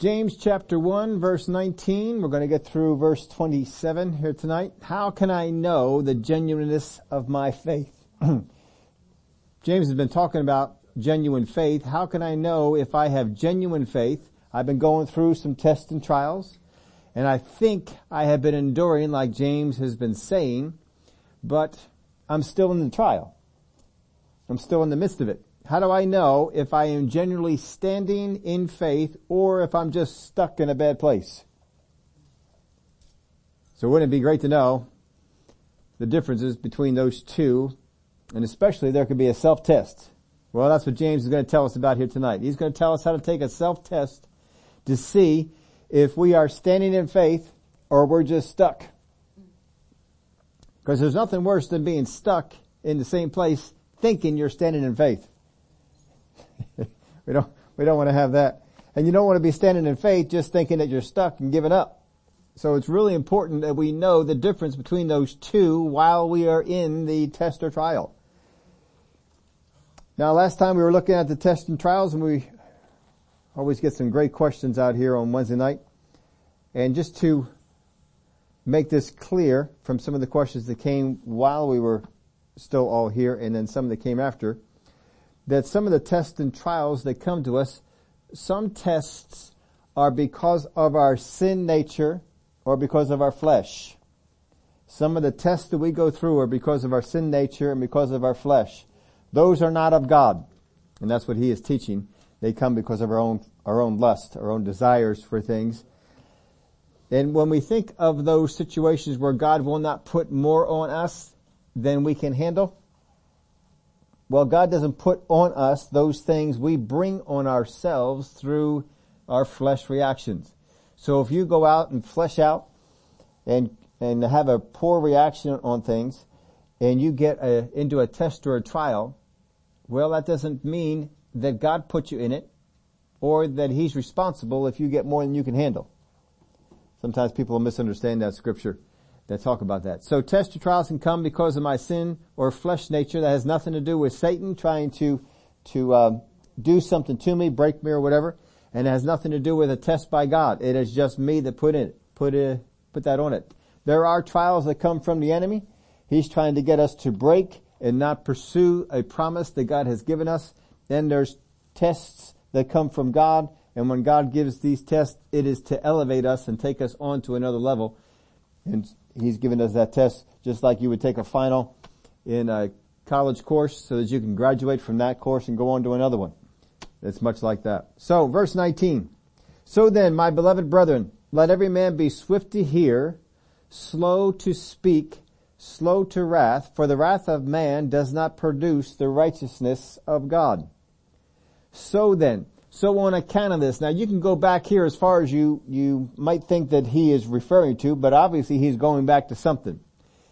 James chapter 1 verse 19, we're going to get through verse 27 here tonight. How can I know the genuineness of my faith? James has been talking about genuine faith. How can I know if I have genuine faith? I've been going through some tests and trials, and I think I have been enduring like James has been saying, but I'm still in the trial. I'm still in the midst of it. How do I know if I am genuinely standing in faith or if I'm just stuck in a bad place? So wouldn't it be great to know the differences between those two and especially there could be a self-test. Well, that's what James is going to tell us about here tonight. He's going to tell us how to take a self-test to see if we are standing in faith or we're just stuck. Because there's nothing worse than being stuck in the same place thinking you're standing in faith. we don't, we don't want to have that. And you don't want to be standing in faith just thinking that you're stuck and giving up. So it's really important that we know the difference between those two while we are in the test or trial. Now last time we were looking at the test and trials and we always get some great questions out here on Wednesday night. And just to make this clear from some of the questions that came while we were still all here and then some that came after, that some of the tests and trials that come to us, some tests are because of our sin nature or because of our flesh. Some of the tests that we go through are because of our sin nature and because of our flesh. Those are not of God. And that's what he is teaching. They come because of our own, our own lust, our own desires for things. And when we think of those situations where God will not put more on us than we can handle, well, God doesn't put on us those things we bring on ourselves through our flesh reactions. So if you go out and flesh out and, and have a poor reaction on things and you get a, into a test or a trial, well, that doesn't mean that God put you in it or that He's responsible if you get more than you can handle. Sometimes people misunderstand that scripture that talk about that. So test or trials can come because of my sin or flesh nature that has nothing to do with Satan trying to, to, uh, do something to me, break me or whatever and it has nothing to do with a test by God. It is just me that put it, put it, put that on it. There are trials that come from the enemy. He's trying to get us to break and not pursue a promise that God has given us. Then there's tests that come from God. And when God gives these tests, it is to elevate us and take us on to another level. And He's given us that test just like you would take a final in a college course so that you can graduate from that course and go on to another one. It's much like that. So, verse 19. So then, my beloved brethren, let every man be swift to hear, slow to speak, slow to wrath, for the wrath of man does not produce the righteousness of God. So then, so on account of this, now you can go back here as far as you, you might think that he is referring to, but obviously he's going back to something.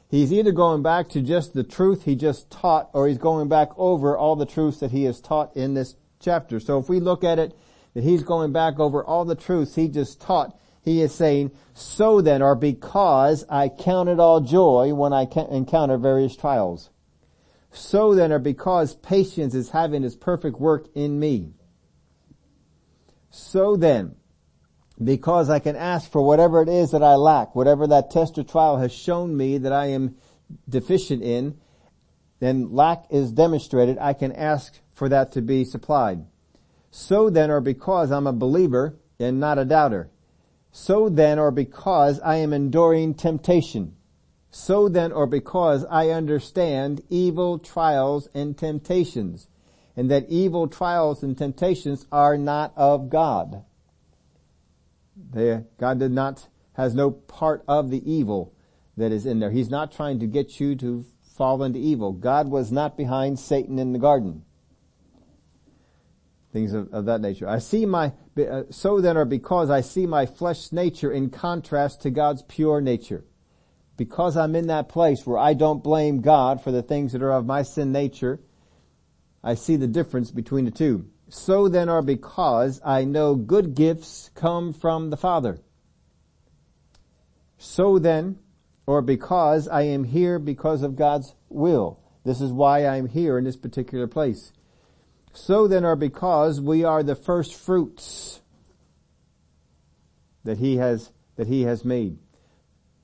He's either going back to just the truth he just taught, or he's going back over all the truths that he has taught in this chapter. So if we look at it, that he's going back over all the truths he just taught, he is saying, so then, or because I count it all joy when I encounter various trials. So then, or because patience is having its perfect work in me. So then, because I can ask for whatever it is that I lack, whatever that test or trial has shown me that I am deficient in, then lack is demonstrated, I can ask for that to be supplied. So then, or because I'm a believer and not a doubter. So then, or because I am enduring temptation. So then, or because I understand evil trials and temptations. And that evil trials and temptations are not of God. They, God did not, has no part of the evil that is in there. He's not trying to get you to fall into evil. God was not behind Satan in the garden things of, of, that nature. I see my, uh, so then or because I see my flesh nature in contrast to God's pure nature. Because I'm in that place where I don't blame God for the things that are of my sin nature, I see the difference between the two. So then or because I know good gifts come from the Father. So then, or because I am here because of God's will. This is why I'm here in this particular place. So then or because we are the first fruits. that he has, that he has made.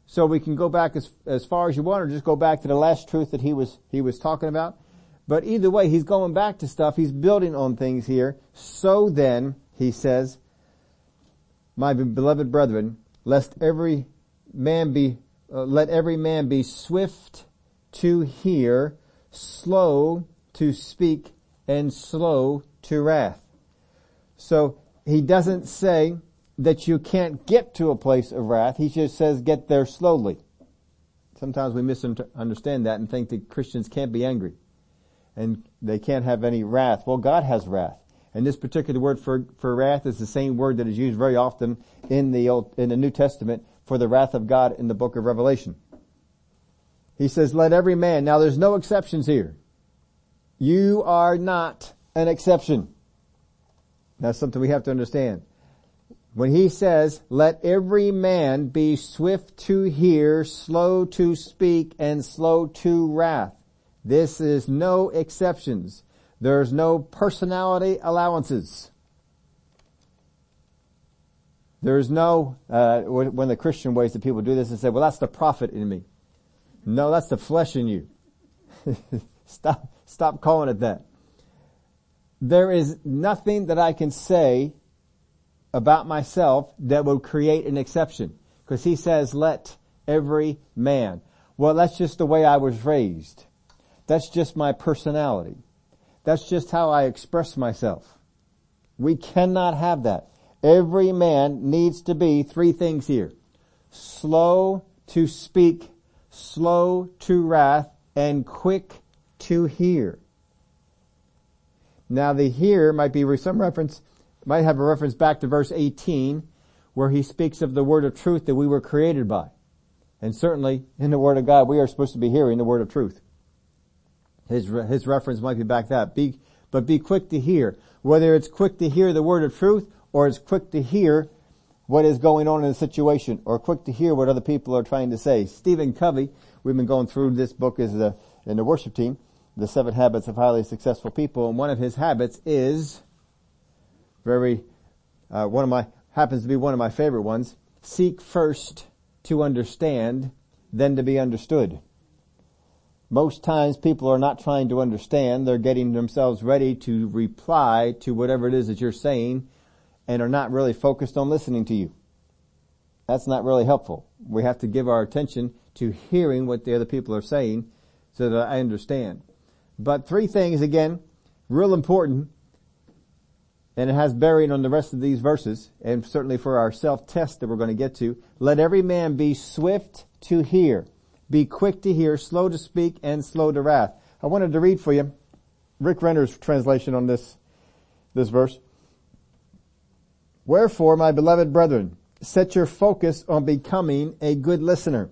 So we can go back as, as far as you want or just go back to the last truth that he was, he was talking about. But either way, he's going back to stuff. He's building on things here. So then, he says, my beloved brethren, lest every man be, uh, let every man be swift to hear, slow to speak, and slow to wrath. So he doesn't say that you can't get to a place of wrath. He just says get there slowly. Sometimes we misunderstand that and think that Christians can't be angry and they can't have any wrath. Well, God has wrath. And this particular word for, for wrath is the same word that is used very often in the Old, in the New Testament for the wrath of God in the book of Revelation. He says, let every man, now there's no exceptions here. You are not an exception. That's something we have to understand. When he says, let every man be swift to hear, slow to speak, and slow to wrath. This is no exceptions. There's no personality allowances. There's no, uh, when the Christian ways that people do this and say, well that's the prophet in me. No, that's the flesh in you. stop, stop calling it that. There is nothing that I can say about myself that will create an exception. Because he says, let every man. Well, that's just the way I was raised. That's just my personality. That's just how I express myself. We cannot have that. Every man needs to be three things here. Slow to speak, slow to wrath, and quick to hear. Now the hear might be some reference, might have a reference back to verse 18 where he speaks of the word of truth that we were created by. And certainly in the word of God we are supposed to be hearing the word of truth. His, his reference might be back that. Be, but be quick to hear. Whether it's quick to hear the word of truth or it's quick to hear what is going on in the situation or quick to hear what other people are trying to say. Stephen Covey, we've been going through this book as the, in the worship team, the seven habits of highly successful people. And one of his habits is very, uh, one of my, happens to be one of my favorite ones. Seek first to understand, then to be understood. Most times people are not trying to understand, they're getting themselves ready to reply to whatever it is that you're saying and are not really focused on listening to you. That's not really helpful. We have to give our attention to hearing what the other people are saying so that I understand. But three things again, real important, and it has bearing on the rest of these verses, and certainly for our self-test that we're going to get to. Let every man be swift to hear. Be quick to hear, slow to speak, and slow to wrath. I wanted to read for you Rick Renner's translation on this, this verse. Wherefore, my beloved brethren, set your focus on becoming a good listener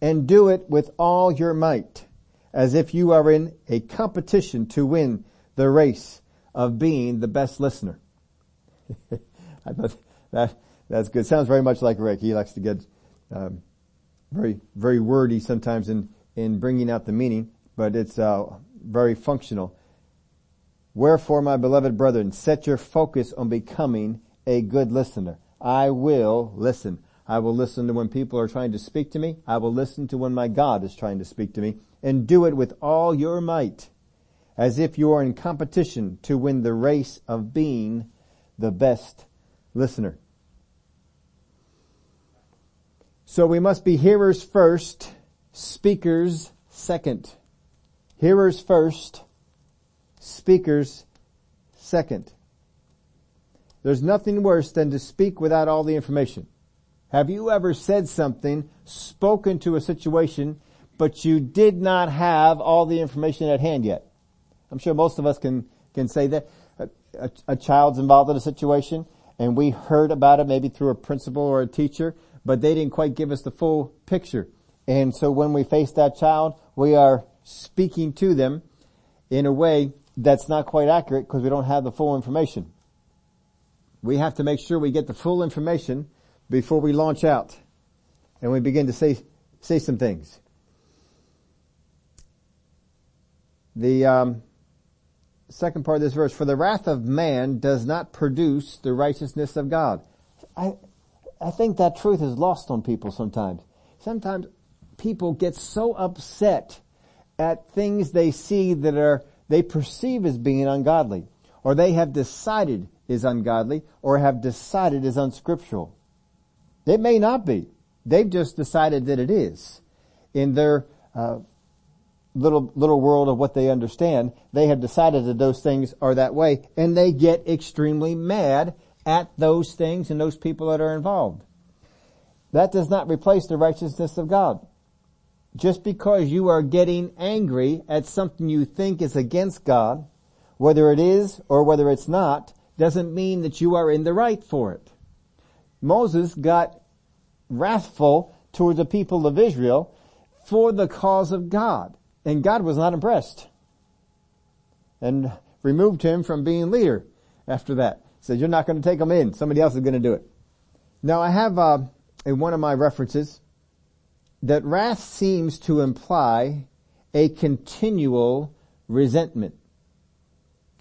and do it with all your might as if you are in a competition to win the race of being the best listener. I thought that, that's good. Sounds very much like Rick. He likes to get, um, very, very wordy sometimes in, in bringing out the meaning, but it's, uh, very functional. Wherefore, my beloved brethren, set your focus on becoming a good listener. I will listen. I will listen to when people are trying to speak to me. I will listen to when my God is trying to speak to me and do it with all your might as if you are in competition to win the race of being the best listener. So we must be hearers first, speakers second. Hearers first, speakers second. There's nothing worse than to speak without all the information. Have you ever said something, spoken to a situation, but you did not have all the information at hand yet? I'm sure most of us can, can say that. A, a, a child's involved in a situation and we heard about it maybe through a principal or a teacher, but they didn't quite give us the full picture. And so when we face that child, we are speaking to them in a way that's not quite accurate because we don't have the full information. We have to make sure we get the full information before we launch out and we begin to say, say some things. The um, second part of this verse, for the wrath of man does not produce the righteousness of God. I, I think that truth is lost on people sometimes. Sometimes people get so upset at things they see that are, they perceive as being ungodly, or they have decided is ungodly, or have decided is unscriptural. It may not be. They've just decided that it is. In their uh, little little world of what they understand, they have decided that those things are that way, and they get extremely mad at those things and those people that are involved. That does not replace the righteousness of God. Just because you are getting angry at something you think is against God, whether it is or whether it's not, doesn't mean that you are in the right for it. Moses got wrathful toward the people of Israel for the cause of God. And God was not impressed. And removed him from being leader after that. Said, you're not going to take them in. Somebody else is going to do it. Now I have, uh, in one of my references, that wrath seems to imply a continual resentment.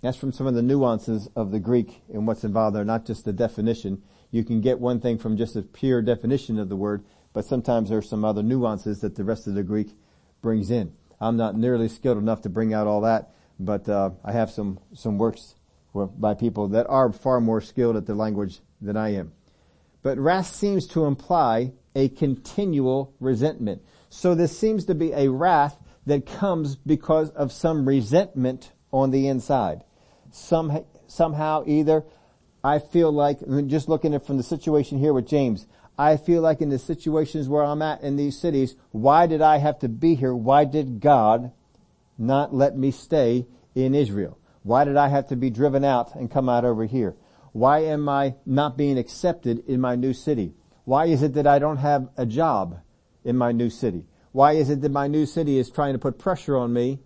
That's from some of the nuances of the Greek and what's involved there, not just the definition. You can get one thing from just a pure definition of the word, but sometimes there's some other nuances that the rest of the Greek brings in. I'm not nearly skilled enough to bring out all that, but uh, I have some some works by people that are far more skilled at the language than I am. But wrath seems to imply a continual resentment. So this seems to be a wrath that comes because of some resentment on the inside some, somehow either I feel like, just looking at from the situation here with James, I feel like in the situations where I'm at in these cities, why did I have to be here? Why did God not let me stay in Israel? Why did I have to be driven out and come out over here? Why am I not being accepted in my new city? Why is it that I don't have a job in my new city? Why is it that my new city is trying to put pressure on me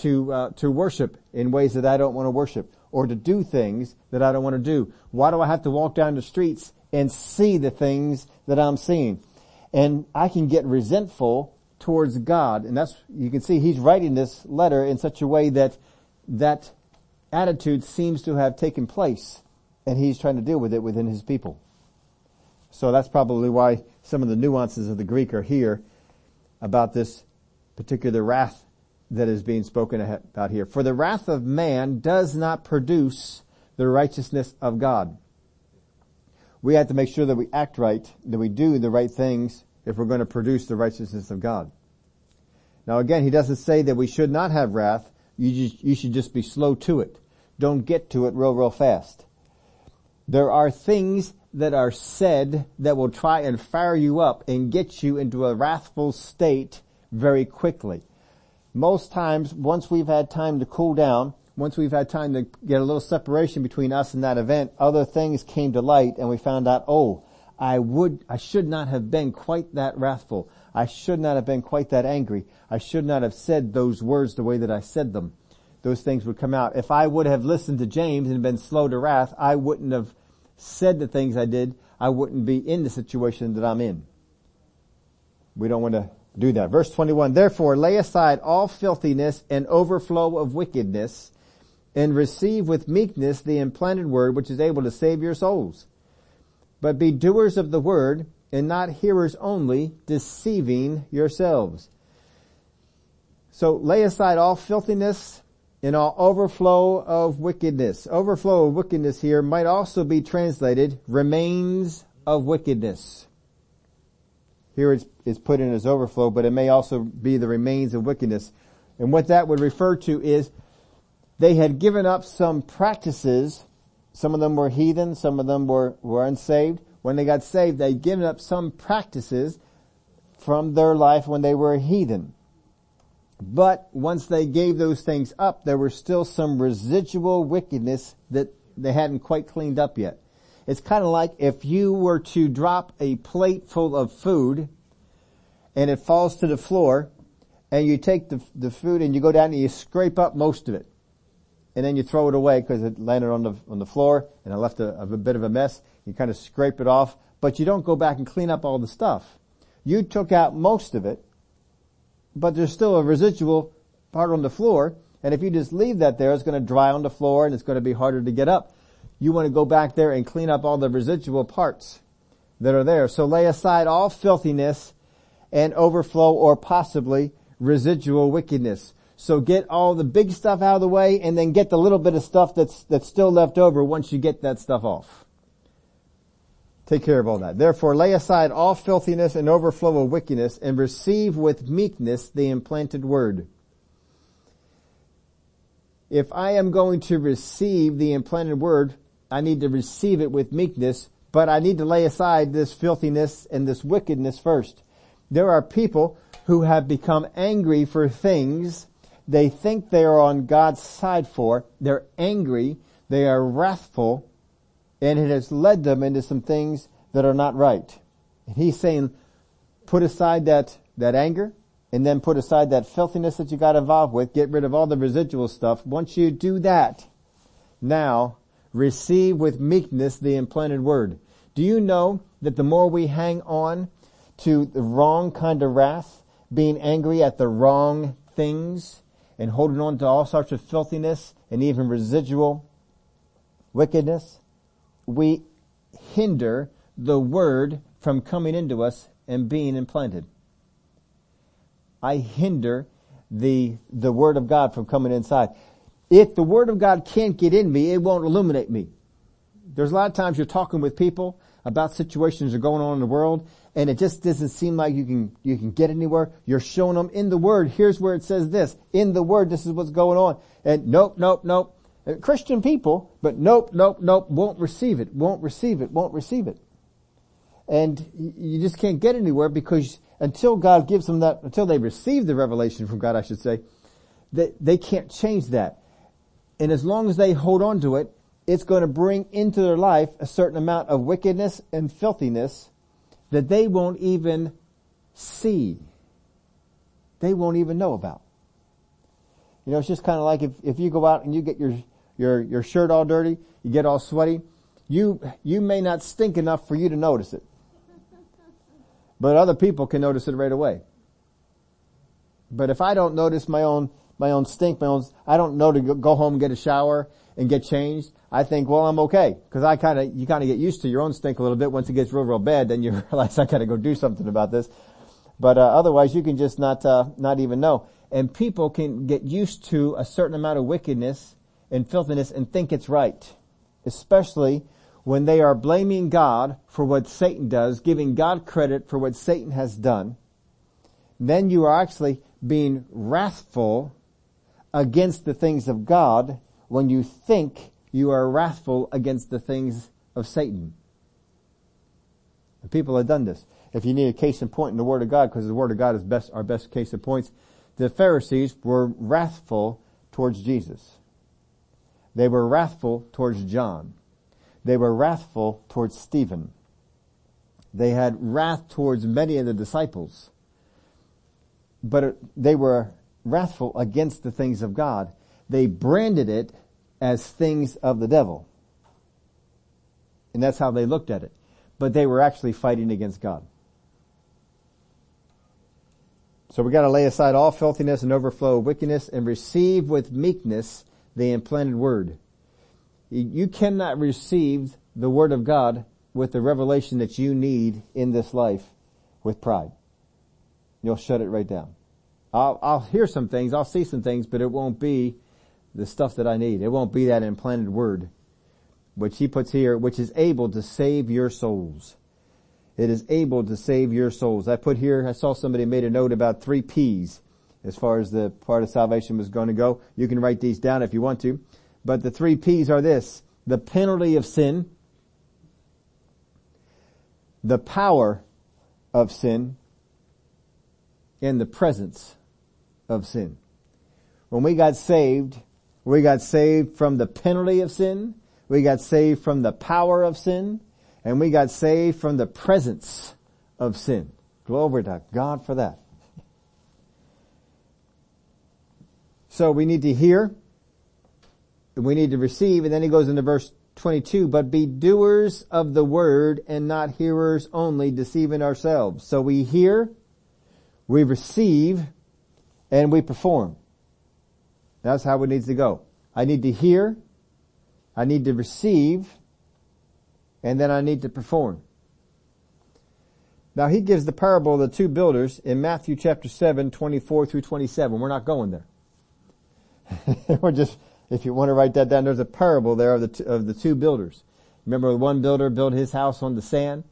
to uh, to worship in ways that I don't want to worship or to do things that I don't want to do? Why do I have to walk down the streets and see the things that I'm seeing? And I can get resentful towards God, and that's you can see he's writing this letter in such a way that that attitude seems to have taken place, and he's trying to deal with it within his people. So that's probably why some of the nuances of the Greek are here about this particular wrath that is being spoken about here. For the wrath of man does not produce the righteousness of God. We have to make sure that we act right, that we do the right things if we're going to produce the righteousness of God. Now again, he doesn't say that we should not have wrath. You, just, you should just be slow to it. Don't get to it real, real fast. There are things that are said that will try and fire you up and get you into a wrathful state very quickly most times, once we've had time to cool down, once we've had time to get a little separation between us and that event, other things came to light and we found out, oh, I would, I should not have been quite that wrathful. I should not have been quite that angry. I should not have said those words the way that I said them. Those things would come out. If I would have listened to James and been slow to wrath, I wouldn't have said the things I did. I wouldn't be in the situation that I'm in. We don't want to do that. Verse 21, therefore lay aside all filthiness and overflow of wickedness and receive with meekness the implanted word which is able to save your souls. But be doers of the word and not hearers only, deceiving yourselves. So lay aside all filthiness and all overflow of wickedness. Overflow of wickedness here might also be translated remains of wickedness. Here it's, it's put in as overflow, but it may also be the remains of wickedness. And what that would refer to is they had given up some practices. Some of them were heathen, some of them were, were unsaved. When they got saved, they'd given up some practices from their life when they were a heathen. But once they gave those things up, there was still some residual wickedness that they hadn't quite cleaned up yet. It's kind of like if you were to drop a plate full of food and it falls to the floor and you take the, the food and you go down and you scrape up most of it. And then you throw it away because it landed on the, on the floor and it left a, a bit of a mess. You kind of scrape it off, but you don't go back and clean up all the stuff. You took out most of it, but there's still a residual part on the floor. And if you just leave that there, it's going to dry on the floor and it's going to be harder to get up you want to go back there and clean up all the residual parts. that are there. So lay aside all filthiness and overflow or possibly residual wickedness. So get all the big stuff out of the way and then get the little bit of stuff that's, that's still left over once you get that stuff off. Take care of all that. Therefore lay aside all filthiness and overflow of wickedness and receive with meekness the implanted word. If I am going to receive the implanted word, I need to receive it with meekness, but I need to lay aside this filthiness and this wickedness first. There are people who have become angry for things they think they are on God's side for. They're angry. They are wrathful and it has led them into some things that are not right. And he's saying, put aside that, that anger and then put aside that filthiness that you got involved with. Get rid of all the residual stuff. Once you do that, now receive with meekness the implanted word. Do you know that the more we hang on to the wrong kind of wrath, being angry at the wrong things, and holding on to all sorts of filthiness and even residual wickedness, we hinder the word from coming into us and being implanted. I hinder the, the word of God from coming inside. If the word of God can't get in me, it won't illuminate me. There's a lot of times you're talking with people about situations that are going on in the world and it just doesn't seem like you can, you can get anywhere. You're showing them in the word. Here's where it says this. In the word, this is what's going on. And nope, nope, nope. Uh, Christian people, but nope, nope, nope, won't receive it, won't receive it, won't receive it. And you just can't get anywhere because until God gives them that, until they receive the revelation from God, I should say, they, they can't change that. And as long as they hold on to it, it's going to bring into their life a certain amount of wickedness and filthiness that they won't even see. They won't even know about. You know, it's just kind of like if, if you go out and you get your, your, your shirt all dirty, you get all sweaty, you, you may not stink enough for you to notice it. But other people can notice it right away. But if I don't notice my own, my own stink, my own, I don't know to go home and get a shower and get changed. I think, well, I'm okay. Cause I kinda, you kinda get used to your own stink a little bit. Once it gets real, real bad, then you realize I gotta go do something about this. But, uh, otherwise you can just not, uh, not even know. And people can get used to a certain amount of wickedness and filthiness and think it's right. Especially when they are blaming God for what Satan does, giving God credit for what Satan has done. Then you are actually being wrathful against the things of God when you think you are wrathful against the things of Satan. And people have done this. If you need a case in point in the Word of God, because the Word of God is best, our best case in points, the Pharisees were wrathful towards Jesus. They were wrathful towards John. They were wrathful towards Stephen. They had wrath towards many of the disciples. But they were wrathful against the things of God. They branded it as things of the devil. And that's how they looked at it. But they were actually fighting against God. So we gotta lay aside all filthiness and overflow of wickedness and receive with meekness the implanted word. You cannot receive the word of God with the revelation that you need in this life with pride. You'll shut it right down. I'll, I'll hear some things, I'll see some things, but it won't be the stuff that I need. It won't be that implanted word, which he puts here, which is able to save your souls. It is able to save your souls. I put here, I saw somebody made a note about three P's as far as the part of salvation was going to go. You can write these down if you want to. But the three P's are this, the penalty of sin, the power of sin, and the presence of sin. When we got saved, we got saved from the penalty of sin. We got saved from the power of sin. And we got saved from the presence of sin. Glory to God for that. So we need to hear, and we need to receive, and then he goes into verse 22, but be doers of the word and not hearers only, deceiving ourselves. So we hear, we receive, and we perform. That's how it needs to go. I need to hear, I need to receive, and then I need to perform. Now he gives the parable of the two builders in Matthew chapter 7, 24 through 27. We're not going there. We're just, if you want to write that down, there's a parable there of the, two, of the two builders. Remember one builder built his house on the sand,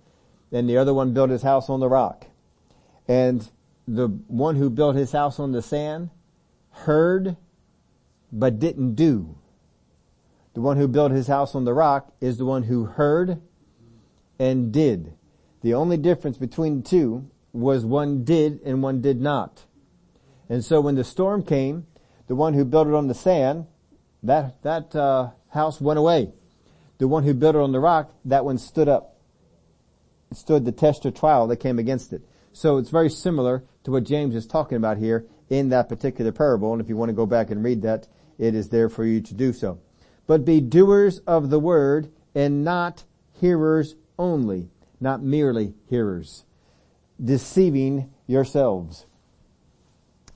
and the other one built his house on the rock. And the one who built his house on the sand heard, but didn't do. The one who built his house on the rock is the one who heard and did. The only difference between the two was one did and one did not. And so when the storm came, the one who built it on the sand, that, that, uh, house went away. The one who built it on the rock, that one stood up. It stood the test or trial that came against it. So it's very similar to what James is talking about here in that particular parable. And if you want to go back and read that, it is there for you to do so. But be doers of the word and not hearers only, not merely hearers, deceiving yourselves.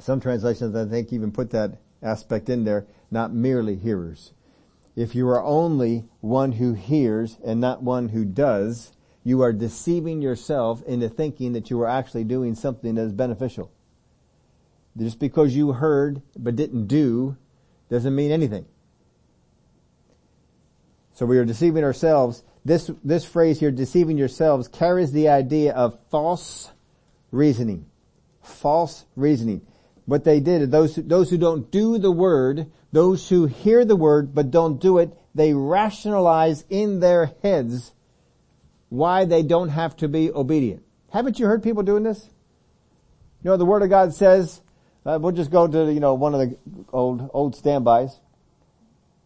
Some translations I think even put that aspect in there, not merely hearers. If you are only one who hears and not one who does, you are deceiving yourself into thinking that you are actually doing something that is beneficial. Just because you heard but didn't do doesn't mean anything. So we are deceiving ourselves. This, this phrase here, deceiving yourselves, carries the idea of false reasoning. False reasoning. What they did, those, those who don't do the word, those who hear the word but don't do it, they rationalize in their heads why they don't have to be obedient. Haven't you heard people doing this? You know, the word of God says, uh, we'll just go to, you know, one of the old, old standbys.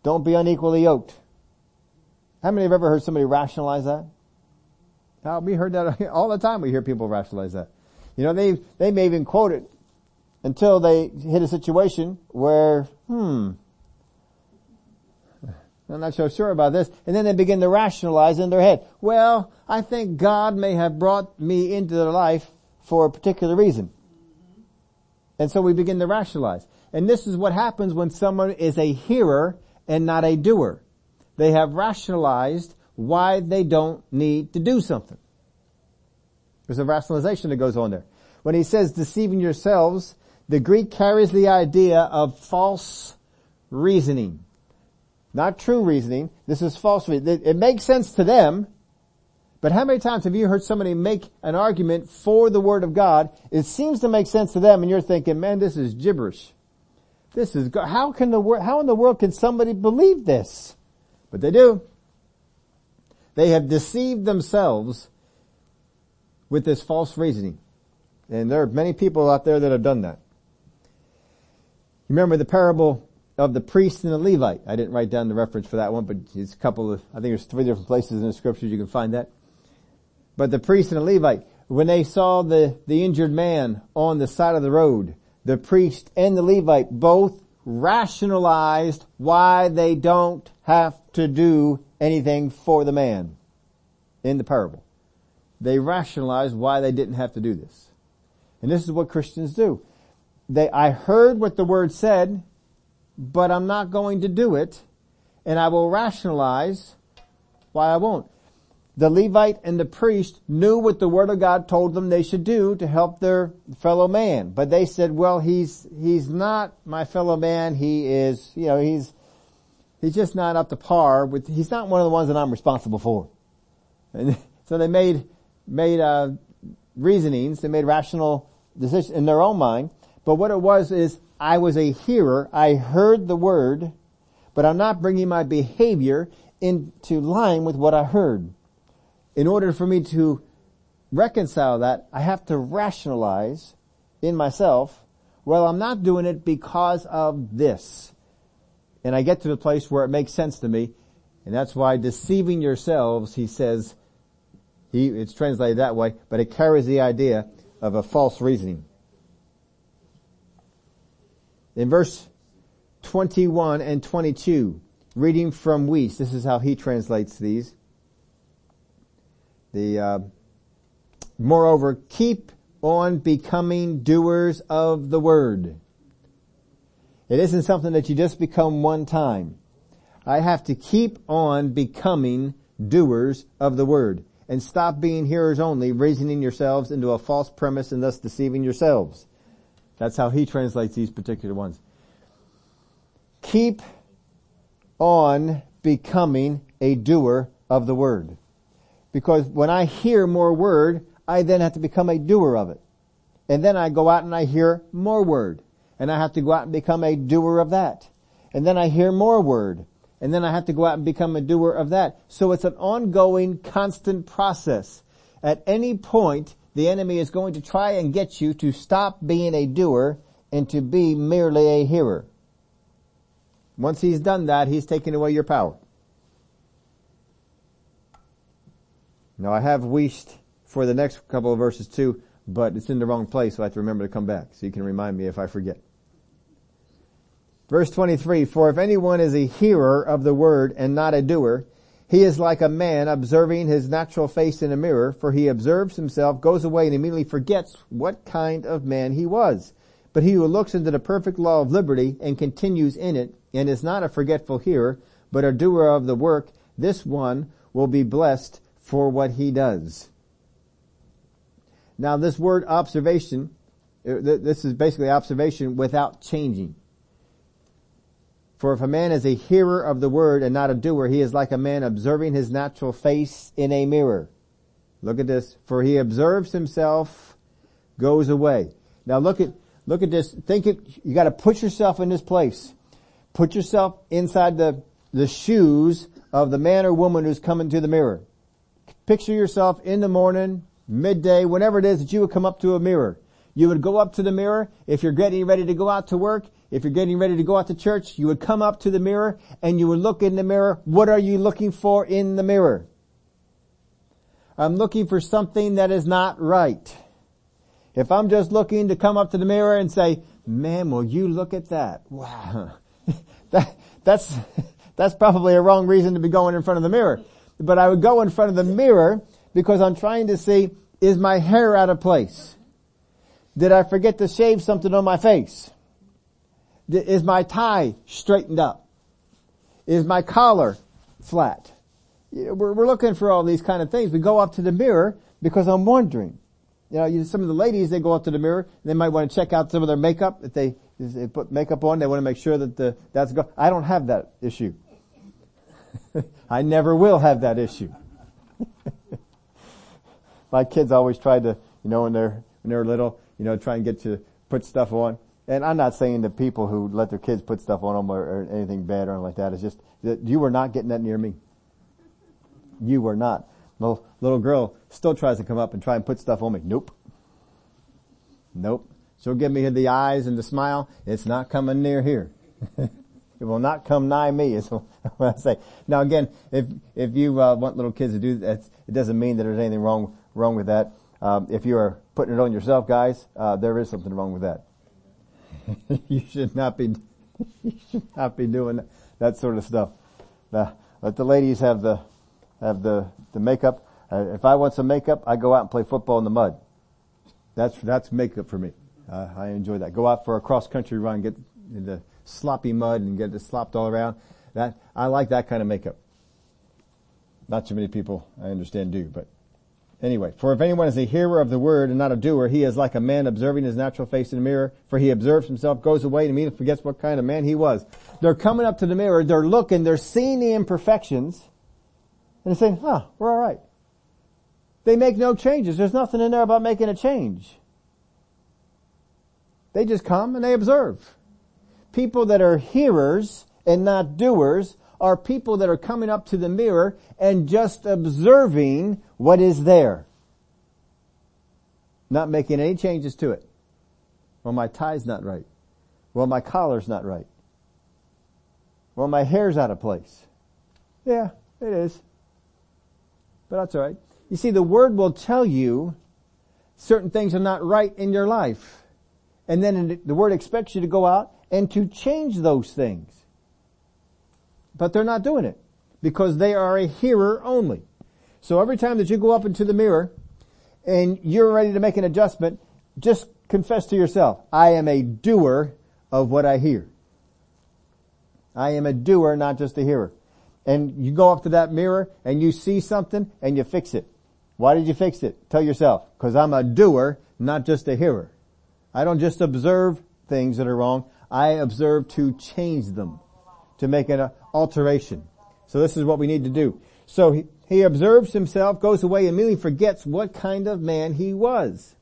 Don't be unequally yoked. How many have ever heard somebody rationalize that? We heard that all the time. We hear people rationalize that. You know, they, they may even quote it until they hit a situation where, hmm, I'm not so sure about this. And then they begin to rationalize in their head. Well, I think God may have brought me into their life for a particular reason. And so we begin to rationalize. And this is what happens when someone is a hearer and not a doer. They have rationalized why they don't need to do something. There's a rationalization that goes on there. When he says deceiving yourselves, the Greek carries the idea of false reasoning. Not true reasoning. This is false reasoning. It makes sense to them, but how many times have you heard somebody make an argument for the Word of God? It seems to make sense to them and you're thinking, man, this is gibberish. This is, how can the world, how in the world can somebody believe this? But they do. They have deceived themselves with this false reasoning. And there are many people out there that have done that. Remember the parable of the priest and the Levite. I didn't write down the reference for that one, but it's a couple of, I think there's three different places in the scriptures you can find that. But the priest and the Levite, when they saw the, the injured man on the side of the road, the priest and the Levite both rationalized why they don't have to do anything for the man in the parable. They rationalized why they didn't have to do this. And this is what Christians do. They, I heard what the word said, but I'm not going to do it, and I will rationalize why I won't the Levite and the priest knew what the word of God told them they should do to help their fellow man. But they said, well, he's, he's not my fellow man. He is, you know, he's, he's just not up to par with, he's not one of the ones that I'm responsible for. And so they made, made, uh, reasonings, they made rational decisions in their own mind. But what it was is, I was a hearer, I heard the word, but I'm not bringing my behavior into line with what I heard in order for me to reconcile that, I have to rationalize in myself, well, I'm not doing it because of this. And I get to the place where it makes sense to me, and that's why deceiving yourselves, he says, he, it's translated that way, but it carries the idea of a false reasoning. In verse 21 and 22, reading from Wuest, this is how he translates these. The uh, moreover, keep on becoming doers of the word. It isn't something that you just become one time. I have to keep on becoming doers of the word. and stop being hearers only, reasoning yourselves into a false premise and thus deceiving yourselves. That's how he translates these particular ones. Keep on becoming a doer of the word. Because when I hear more word, I then have to become a doer of it. And then I go out and I hear more word. And I have to go out and become a doer of that. And then I hear more word. And then I have to go out and become a doer of that. So it's an ongoing, constant process. At any point, the enemy is going to try and get you to stop being a doer and to be merely a hearer. Once he's done that, he's taken away your power. Now I have Wuest for the next couple of verses too, but it's in the wrong place, so I have to remember to come back, so you can remind me if I forget. Verse 23, for if anyone is a hearer of the word and not a doer, he is like a man observing his natural face in a mirror, for he observes himself, goes away and immediately forgets what kind of man he was. But he who looks into the perfect law of liberty and continues in it and is not a forgetful hearer, but a doer of the work, this one will be blessed for what he does. Now this word observation, uh, this is basically observation without changing. For if a man is a hearer of the word and not a doer, he is like a man observing his natural face in a mirror. Look at this. For he observes himself, goes away. Now look at Look at this. Think it, you gotta put yourself in this place. Put yourself inside the, the shoes of the man or woman who's coming to the mirror. Picture yourself in the morning, midday, whenever it is that you would come up to a mirror. You would go up to the mirror. If you're getting ready to go out to work, if you're getting ready to go out to church, you would come up to the mirror and you would look in the mirror. What are you looking for in the mirror? I'm looking for something that is not right. If I'm just looking to come up to the mirror and say, man, will you look at that? Wow. that, that's, that's probably a wrong reason to be going in front of the mirror. But I would go in front of the mirror because I'm trying to see, is my hair out of place? Did I forget to shave something on my face? Is my tie straightened up? Is my collar flat? We're, we're looking for all these kind of things. We go up to the mirror because I'm wondering, you know, some of the ladies, they go up to the mirror, they might want to check out some of their makeup. If they, if they put makeup on, they want to make sure that the, that's go. I don't have that issue. I never will have that issue. My kids always try to, you know, when they're, when they're little, you know, try and get to put stuff on. And I'm not saying that people who let their kids put stuff on them or, or anything bad or anything like that. It's just that you were not getting that near me. You were not. Little, little girl still tries to come up and try and put stuff on me. Nope. Nope. She'll give me the eyes and the smile. It's not coming near here. it will not come nigh me is what I say. Now again, if, if you uh, want little kids to do that, it doesn't mean that there's anything wrong, wrong with that. Um, if you are putting it on yourself, guys, uh, there is something wrong with that. you should not be, you should not be doing that sort of stuff. Uh, let the ladies have the, have the, the makeup. Uh, if I want some makeup, I go out and play football in the mud. That's, that's makeup for me. Uh, I enjoy that. Go out for a cross country run, get in the sloppy mud and get it slopped all around. That, I like that kind of makeup. Not too many people I understand do, but anyway. For if anyone is a hearer of the word and not a doer, he is like a man observing his natural face in a mirror, for he observes himself, goes away and immediately forgets what kind of man he was. They're coming up to the mirror, they're looking, they're seeing the imperfections, and they say, huh, we're alright. They make no changes. There's nothing in there about making a change. They just come and they observe. People that are hearers and not doers are people that are coming up to the mirror and just observing what is there. Not making any changes to it. Well, my tie's not right. Well, my collar's not right. Well, my hair's out of place. Yeah, it is. But that's alright. You see, the Word will tell you certain things are not right in your life. And then the Word expects you to go out and to change those things. But they're not doing it because they are a hearer only. So every time that you go up into the mirror and you're ready to make an adjustment, just confess to yourself, I am a doer of what I hear. I am a doer, not just a hearer and you go up to that mirror and you see something and you fix it. Why did you fix it? Tell yourself. Cause I'm a doer, not just a hearer. I don't just observe things that are wrong. I observe to change them, to make an uh, alteration. So this is what we need to do. So he, he observes himself, goes away, and immediately forgets what kind of man he was.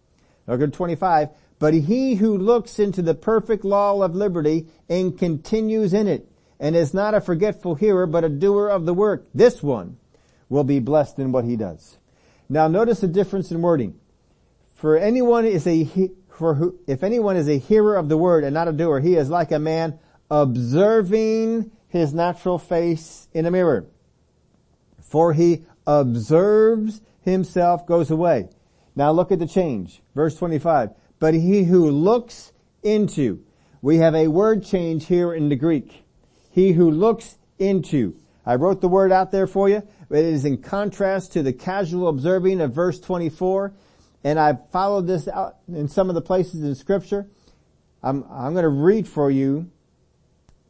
Look at 25. But he who looks into the perfect law of liberty and continues in it, and is not a forgetful hearer, but a doer of the work, this one will be blessed in what he does. Now notice the difference in wording. For anyone is a, for who, if anyone is a hearer of the word and not a doer, he is like a man observing his natural face in a mirror. For he observes himself goes away. Now look at the change. Verse 25. But he who looks into. We have a word change here in the Greek. He who looks into. I wrote the word out there for you. It is in contrast to the casual observing of verse 24. And I followed this out in some of the places in scripture. I'm, I'm going to read for you.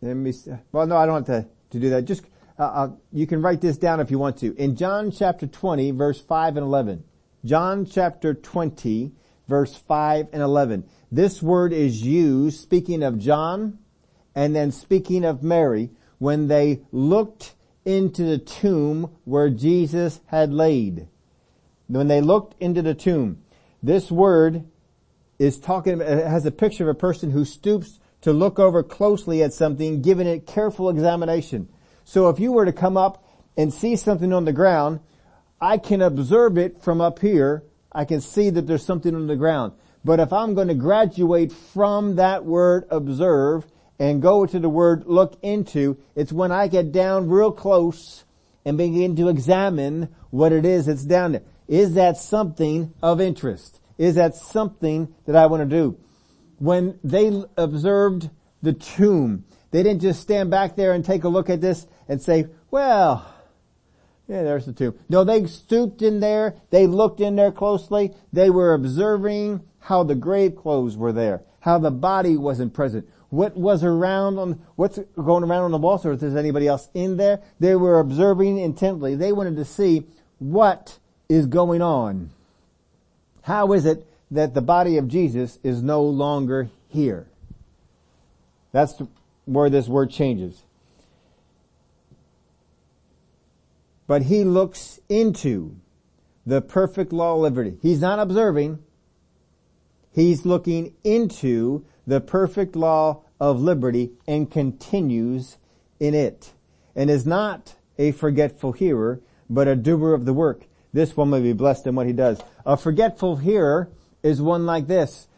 Let me, well no, I don't have to, to do that. Just, uh, uh, you can write this down if you want to. In John chapter 20 verse 5 and 11. John chapter 20 verse 5 and 11. This word is used speaking of John and then speaking of Mary when they looked into the tomb where Jesus had laid. When they looked into the tomb, this word is talking, it has a picture of a person who stoops to look over closely at something, giving it careful examination. So if you were to come up and see something on the ground, I can observe it from up here. I can see that there's something on the ground. But if I'm going to graduate from that word observe and go to the word look into, it's when I get down real close and begin to examine what it is that's down there. Is that something of interest? Is that something that I want to do? When they observed the tomb, they didn't just stand back there and take a look at this and say, well, yeah, there's the tomb. No, they stooped in there. They looked in there closely. They were observing how the grave clothes were there, how the body wasn't present, what was around on, what's going around on the wall, so if there's anybody else in there. They were observing intently. They wanted to see what is going on. How is it that the body of Jesus is no longer here? That's where this word changes. But he looks into the perfect law of liberty. He's not observing. He's looking into the perfect law of liberty and continues in it and is not a forgetful hearer, but a doer of the work. This one may be blessed in what he does. A forgetful hearer is one like this.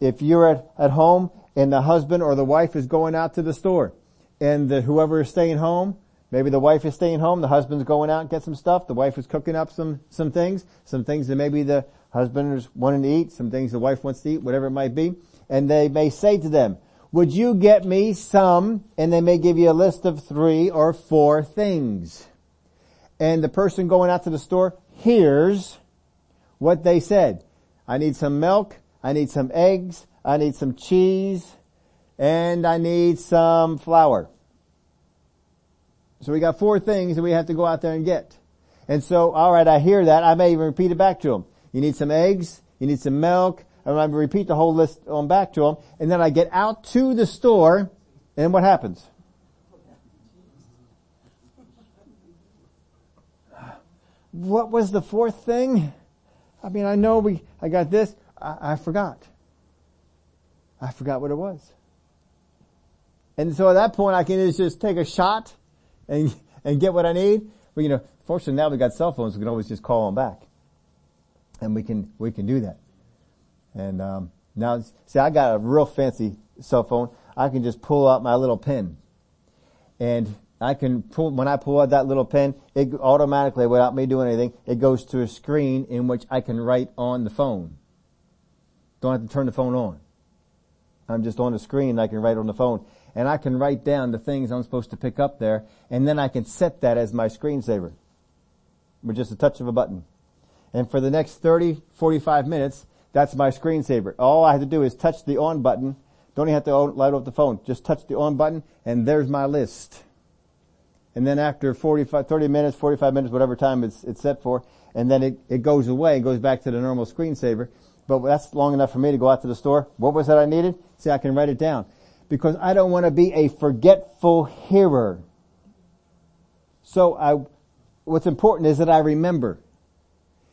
If you're at, at home and the husband or the wife is going out to the store and the, whoever is staying home, maybe the wife is staying home, the husband's going out and get some stuff, the wife is cooking up some, some things, some things that maybe the husband is wanting to eat, some things the wife wants to eat, whatever it might be, and they may say to them, would you get me some, and they may give you a list of three or four things. And the person going out to the store hears what they said. I need some milk, I need some eggs, I need some cheese, and I need some flour. So we got four things that we have to go out there and get. And so, alright, I hear that. I may even repeat it back to them. You need some eggs, you need some milk, and I repeat the whole list on back to them, and then I get out to the store, and what happens? What was the fourth thing? I mean, I know we, I got this, I, I forgot. I forgot what it was. And so at that point I can just take a shot and, and get what I need. But you know, fortunately now we've got cell phones, we can always just call them back. And we can, we can do that. And, um, now, see, I got a real fancy cell phone. I can just pull out my little pen. And I can pull, when I pull out that little pen, it automatically, without me doing anything, it goes to a screen in which I can write on the phone. Don't have to turn the phone on. I'm just on the screen, I can write on the phone. And I can write down the things I'm supposed to pick up there, and then I can set that as my screensaver. With just a touch of a button. And for the next 30, 45 minutes, that's my screensaver. All I have to do is touch the on button. Don't even have to light up the phone. Just touch the on button, and there's my list. And then after 45, 30 minutes, 45 minutes, whatever time it's, it's set for, and then it, it goes away and goes back to the normal screensaver. But that's long enough for me to go out to the store. What was that I needed? See, I can write it down. Because I don't want to be a forgetful hearer. So I, what's important is that I remember.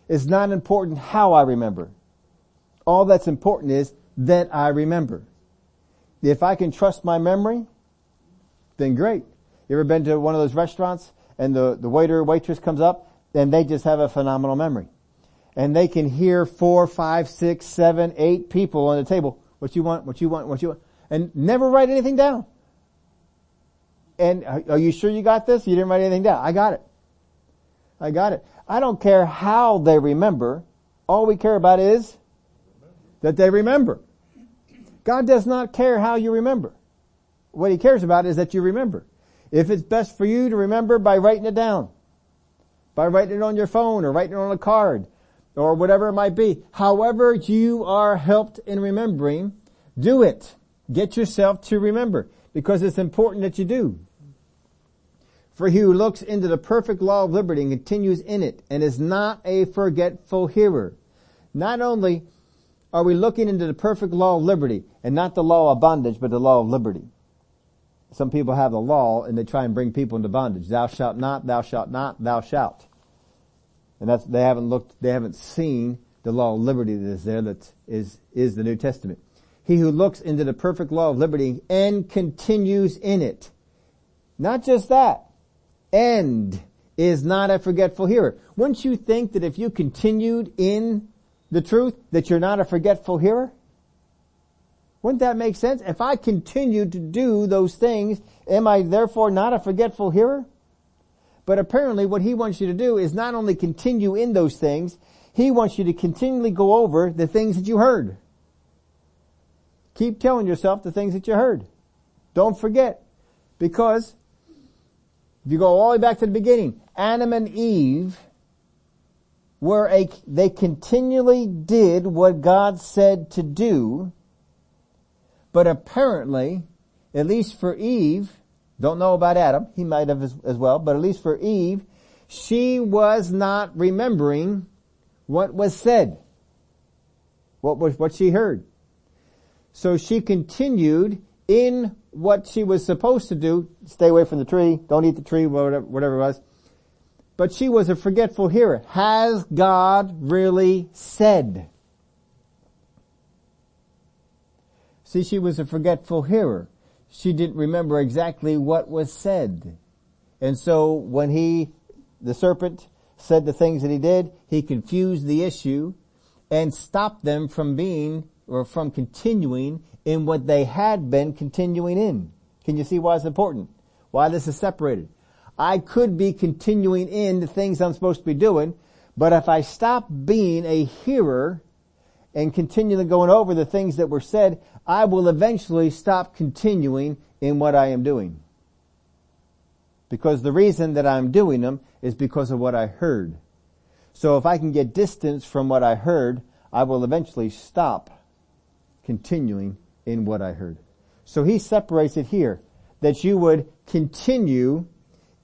It's not important how I remember. All that's important is that I remember. If I can trust my memory, then great. You ever been to one of those restaurants and the, the waiter waitress comes up and they just have a phenomenal memory. And they can hear four, five, six, seven, eight people on the table. What you want, what you want, what you want. And never write anything down. And are you sure you got this? You didn't write anything down. I got it. I got it. I don't care how they remember. All we care about is that they remember. God does not care how you remember. What he cares about is that you remember. If it's best for you to remember by writing it down, by writing it on your phone or writing it on a card or whatever it might be, however you are helped in remembering, do it. Get yourself to remember because it's important that you do. For he who looks into the perfect law of liberty and continues in it and is not a forgetful hearer. Not only are we looking into the perfect law of liberty and not the law of bondage, but the law of liberty? Some people have the law and they try and bring people into bondage. Thou shalt not, thou shalt not, thou shalt. And that's, they haven't looked, they haven't seen the law of liberty that is there that is, is the New Testament. He who looks into the perfect law of liberty and continues in it. Not just that. And is not a forgetful hearer. Wouldn't you think that if you continued in the truth that you're not a forgetful hearer? Wouldn't that make sense? If I continue to do those things, am I therefore not a forgetful hearer? But apparently what he wants you to do is not only continue in those things, he wants you to continually go over the things that you heard. Keep telling yourself the things that you heard. Don't forget. Because if you go all the way back to the beginning, Adam and Eve were a, they continually did what God said to do, but apparently, at least for Eve, don't know about Adam, he might have as, as well, but at least for Eve, she was not remembering what was said. What was, what she heard. So she continued in what she was supposed to do, stay away from the tree, don't eat the tree, whatever, whatever it was. But she was a forgetful hearer. Has God really said? See, she was a forgetful hearer. She didn't remember exactly what was said. And so when he, the serpent, said the things that he did, he confused the issue and stopped them from being or from continuing in what they had been continuing in. Can you see why it's important? Why this is separated? I could be continuing in the things I'm supposed to be doing, but if I stop being a hearer and continually going over the things that were said, I will eventually stop continuing in what I am doing. Because the reason that I'm doing them is because of what I heard. So if I can get distance from what I heard, I will eventually stop continuing in what I heard. So he separates it here, that you would continue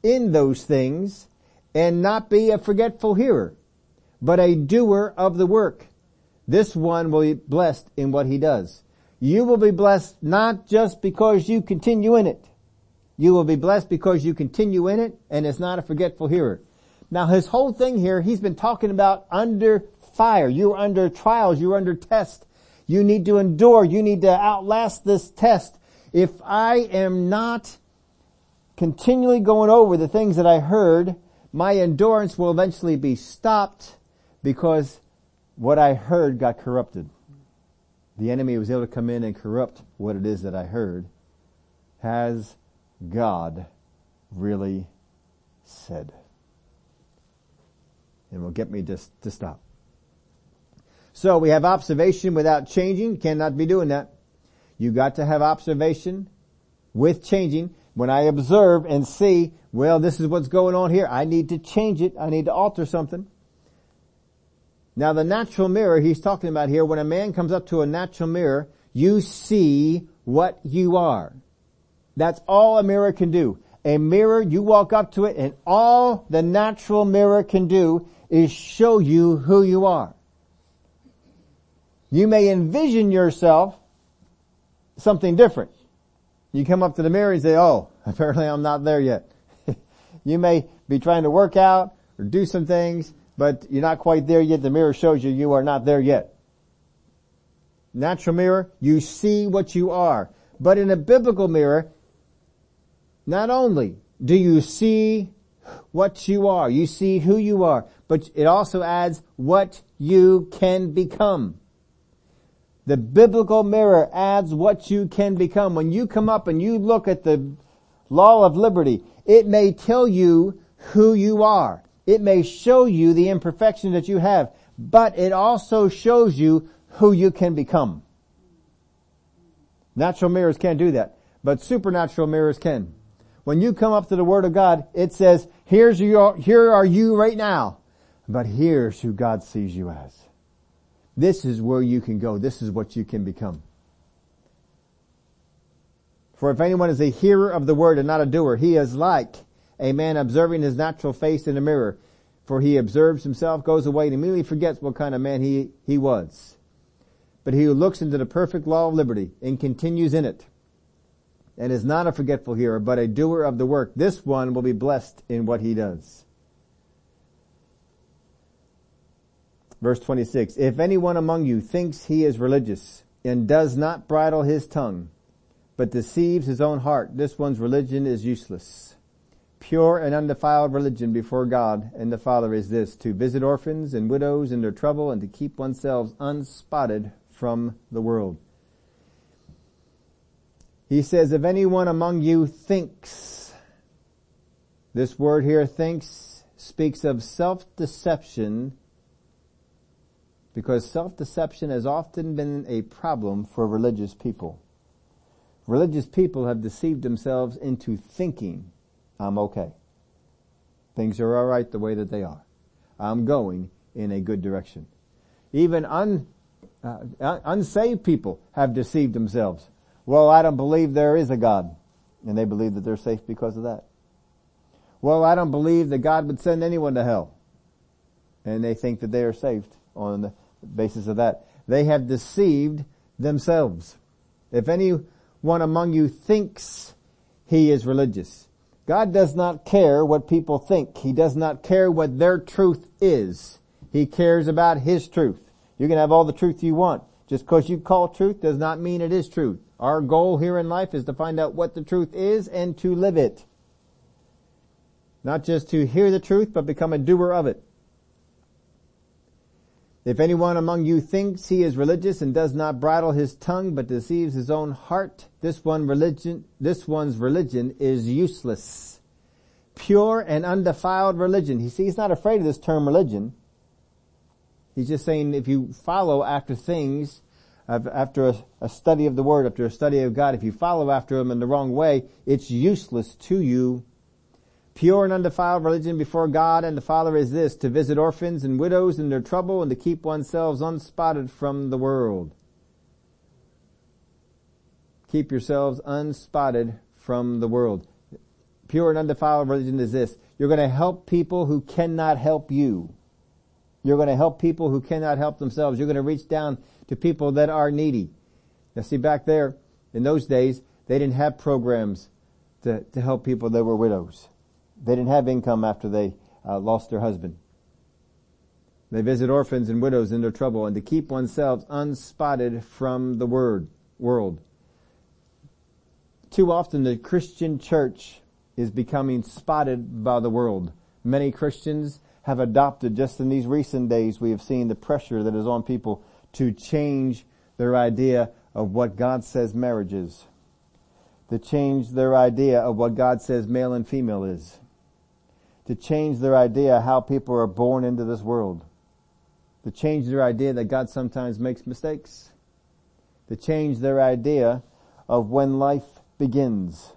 in those things and not be a forgetful hearer, but a doer of the work. This one will be blessed in what he does. You will be blessed not just because you continue in it. You will be blessed because you continue in it and it's not a forgetful hearer. Now his whole thing here, he's been talking about under fire. You're under trials. You're under test. You need to endure. You need to outlast this test. If I am not continually going over the things that I heard, my endurance will eventually be stopped because what I heard got corrupted. The enemy was able to come in and corrupt what it is that I heard. Has God really said? And will get me to, to stop. So we have observation without changing. Cannot be doing that. You got to have observation with changing. When I observe and see, well, this is what's going on here. I need to change it. I need to alter something. Now the natural mirror he's talking about here, when a man comes up to a natural mirror, you see what you are. That's all a mirror can do. A mirror, you walk up to it and all the natural mirror can do is show you who you are. You may envision yourself something different. You come up to the mirror and say, oh, apparently I'm not there yet. you may be trying to work out or do some things, but you're not quite there yet. The mirror shows you you are not there yet. Natural mirror, you see what you are. But in a biblical mirror, not only do you see what you are, you see who you are, but it also adds what you can become. The biblical mirror adds what you can become. When you come up and you look at the law of liberty, it may tell you who you are. It may show you the imperfection that you have, but it also shows you who you can become. Natural mirrors can't do that, but supernatural mirrors can. When you come up to the Word of God, it says, here's your, here are you right now, but here's who God sees you as. This is where you can go. This is what you can become. For if anyone is a hearer of the word and not a doer, he is like a man observing his natural face in a mirror. For he observes himself, goes away, and immediately forgets what kind of man he, he was. But he who looks into the perfect law of liberty and continues in it, and is not a forgetful hearer, but a doer of the work, this one will be blessed in what he does. Verse 26, if anyone among you thinks he is religious and does not bridle his tongue, but deceives his own heart, this one's religion is useless. Pure and undefiled religion before God and the Father is this, to visit orphans and widows in their trouble and to keep oneself unspotted from the world. He says, if anyone among you thinks, this word here thinks speaks of self-deception because self-deception has often been a problem for religious people. Religious people have deceived themselves into thinking, I'm okay. Things are alright the way that they are. I'm going in a good direction. Even un, uh, unsaved people have deceived themselves. Well, I don't believe there is a God. And they believe that they're safe because of that. Well, I don't believe that God would send anyone to hell. And they think that they are saved on the basis of that. They have deceived themselves. If anyone among you thinks he is religious, God does not care what people think. He does not care what their truth is. He cares about His truth. You can have all the truth you want. Just because you call truth does not mean it is truth. Our goal here in life is to find out what the truth is and to live it. Not just to hear the truth, but become a doer of it. If anyone among you thinks he is religious and does not bridle his tongue but deceives his own heart, this one religion, this one's religion is useless. Pure and undefiled religion. He see, he's not afraid of this term religion. He's just saying if you follow after things, after a, a study of the Word, after a study of God, if you follow after Him in the wrong way, it's useless to you. Pure and undefiled religion before God and the Father is this, to visit orphans and widows in their trouble and to keep oneself unspotted from the world. Keep yourselves unspotted from the world. Pure and undefiled religion is this. You're going to help people who cannot help you. You're going to help people who cannot help themselves. You're going to reach down to people that are needy. Now see back there, in those days, they didn't have programs to, to help people that were widows. They didn't have income after they uh, lost their husband. They visit orphans and widows in their trouble and to keep oneself unspotted from the word, world. Too often the Christian church is becoming spotted by the world. Many Christians have adopted just in these recent days, we have seen the pressure that is on people to change their idea of what God says marriage is. To change their idea of what God says male and female is. To change their idea how people are born into this world. To change their idea that God sometimes makes mistakes. To change their idea of when life begins.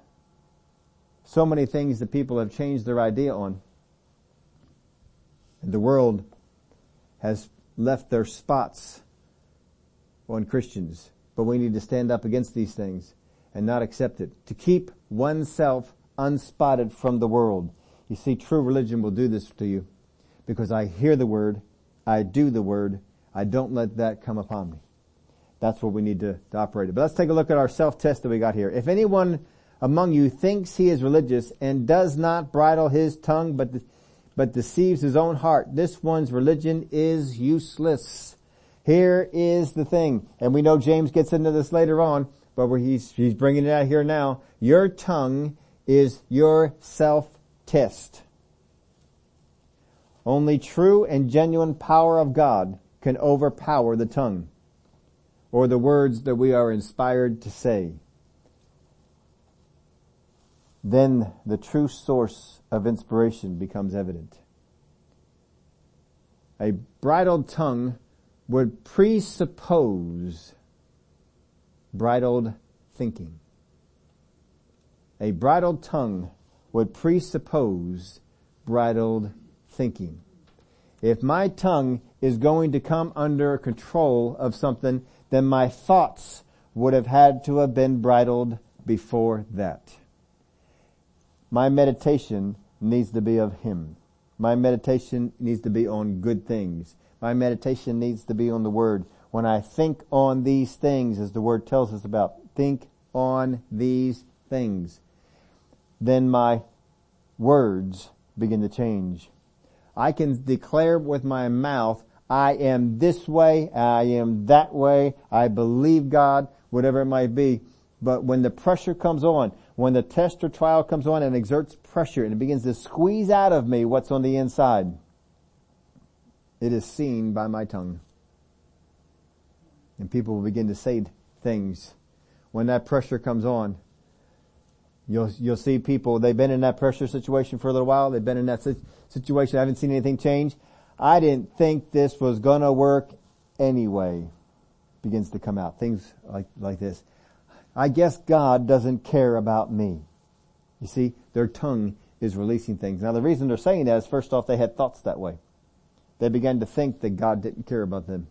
So many things that people have changed their idea on. And the world has left their spots on Christians, but we need to stand up against these things and not accept it. To keep oneself unspotted from the world. You see, true religion will do this to you because I hear the word, I do the word, I don't let that come upon me. That's what we need to, to operate. But let's take a look at our self-test that we got here. If anyone among you thinks he is religious and does not bridle his tongue but, but deceives his own heart, this one's religion is useless. Here is the thing, and we know James gets into this later on, but he's, he's bringing it out here now. Your tongue is your self-test. Only true and genuine power of God can overpower the tongue or the words that we are inspired to say. Then the true source of inspiration becomes evident. A bridled tongue would presuppose bridled thinking. A bridled tongue would presuppose bridled thinking. If my tongue is going to come under control of something, then my thoughts would have had to have been bridled before that. My meditation needs to be of Him. My meditation needs to be on good things. My meditation needs to be on the Word. When I think on these things, as the Word tells us about, think on these things, then my words begin to change. I can declare with my mouth, I am this way, I am that way, I believe God, whatever it might be. But when the pressure comes on, when the test or trial comes on and exerts pressure and it begins to squeeze out of me what's on the inside, it is seen by my tongue. And people will begin to say things when that pressure comes on. You'll, you'll see people, they've been in that pressure situation for a little while, they've been in that situation, I haven't seen anything change. I didn't think this was gonna work anyway. Begins to come out. Things like, like this. I guess God doesn't care about me. You see, their tongue is releasing things. Now the reason they're saying that is first off, they had thoughts that way. They began to think that God didn't care about them.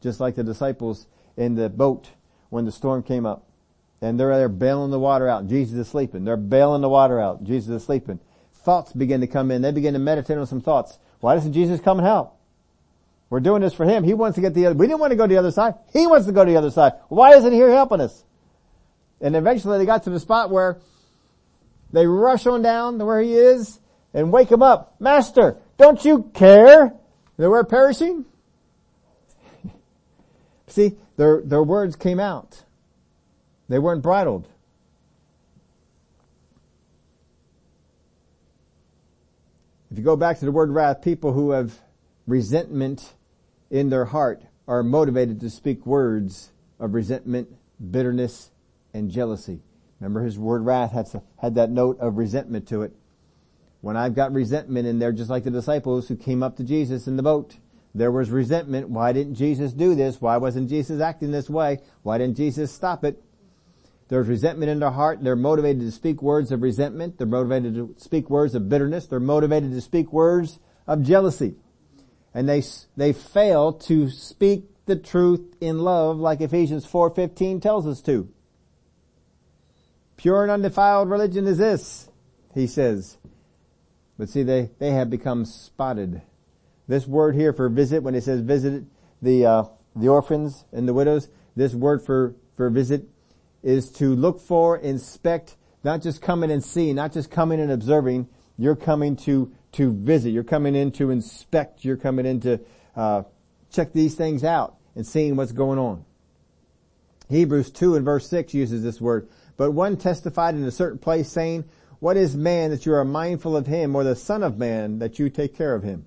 Just like the disciples in the boat when the storm came up. And they're there bailing the water out. Jesus is sleeping. They're bailing the water out. Jesus is sleeping. Thoughts begin to come in. They begin to meditate on some thoughts. Why doesn't Jesus come and help? We're doing this for Him. He wants to get the other, we didn't want to go to the other side. He wants to go to the other side. Why isn't He here helping us? And eventually they got to the spot where they rush on down to where he is and wake him up. Master, don't you care that we're perishing? See, their, their words came out. They weren't bridled. If you go back to the word wrath, people who have resentment in their heart are motivated to speak words of resentment, bitterness, and jealousy. Remember his word wrath had, had that note of resentment to it. When I've got resentment in there, just like the disciples who came up to Jesus in the boat, there was resentment. Why didn't Jesus do this? Why wasn't Jesus acting this way? Why didn't Jesus stop it? There's resentment in their heart. They're motivated to speak words of resentment. They're motivated to speak words of bitterness. They're motivated to speak words of jealousy. And they, they fail to speak the truth in love like Ephesians 4.15 tells us to. Pure and undefiled religion is this, he says. But see, they, they have become spotted. This word here for visit, when it says visit the, uh, the orphans and the widows, this word for, for visit is to look for, inspect, not just coming and see, not just coming and observing. You're coming to, to visit. You're coming in to inspect. You're coming in to, uh, check these things out and seeing what's going on. Hebrews 2 and verse 6 uses this word. But one testified in a certain place saying, what is man that you are mindful of him or the son of man that you take care of him?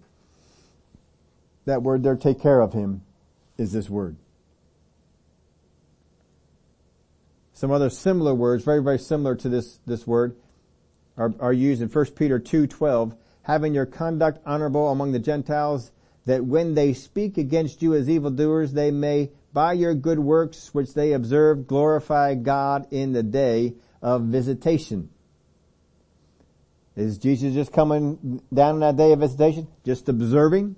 That word there, take care of him, is this word. Some other similar words, very, very similar to this, this word, are, are used in 1 Peter 2.12, having your conduct honorable among the Gentiles, that when they speak against you as evildoers, they may by your good works which they observe glorify God in the day of visitation. Is Jesus just coming down on that day of visitation? Just observing?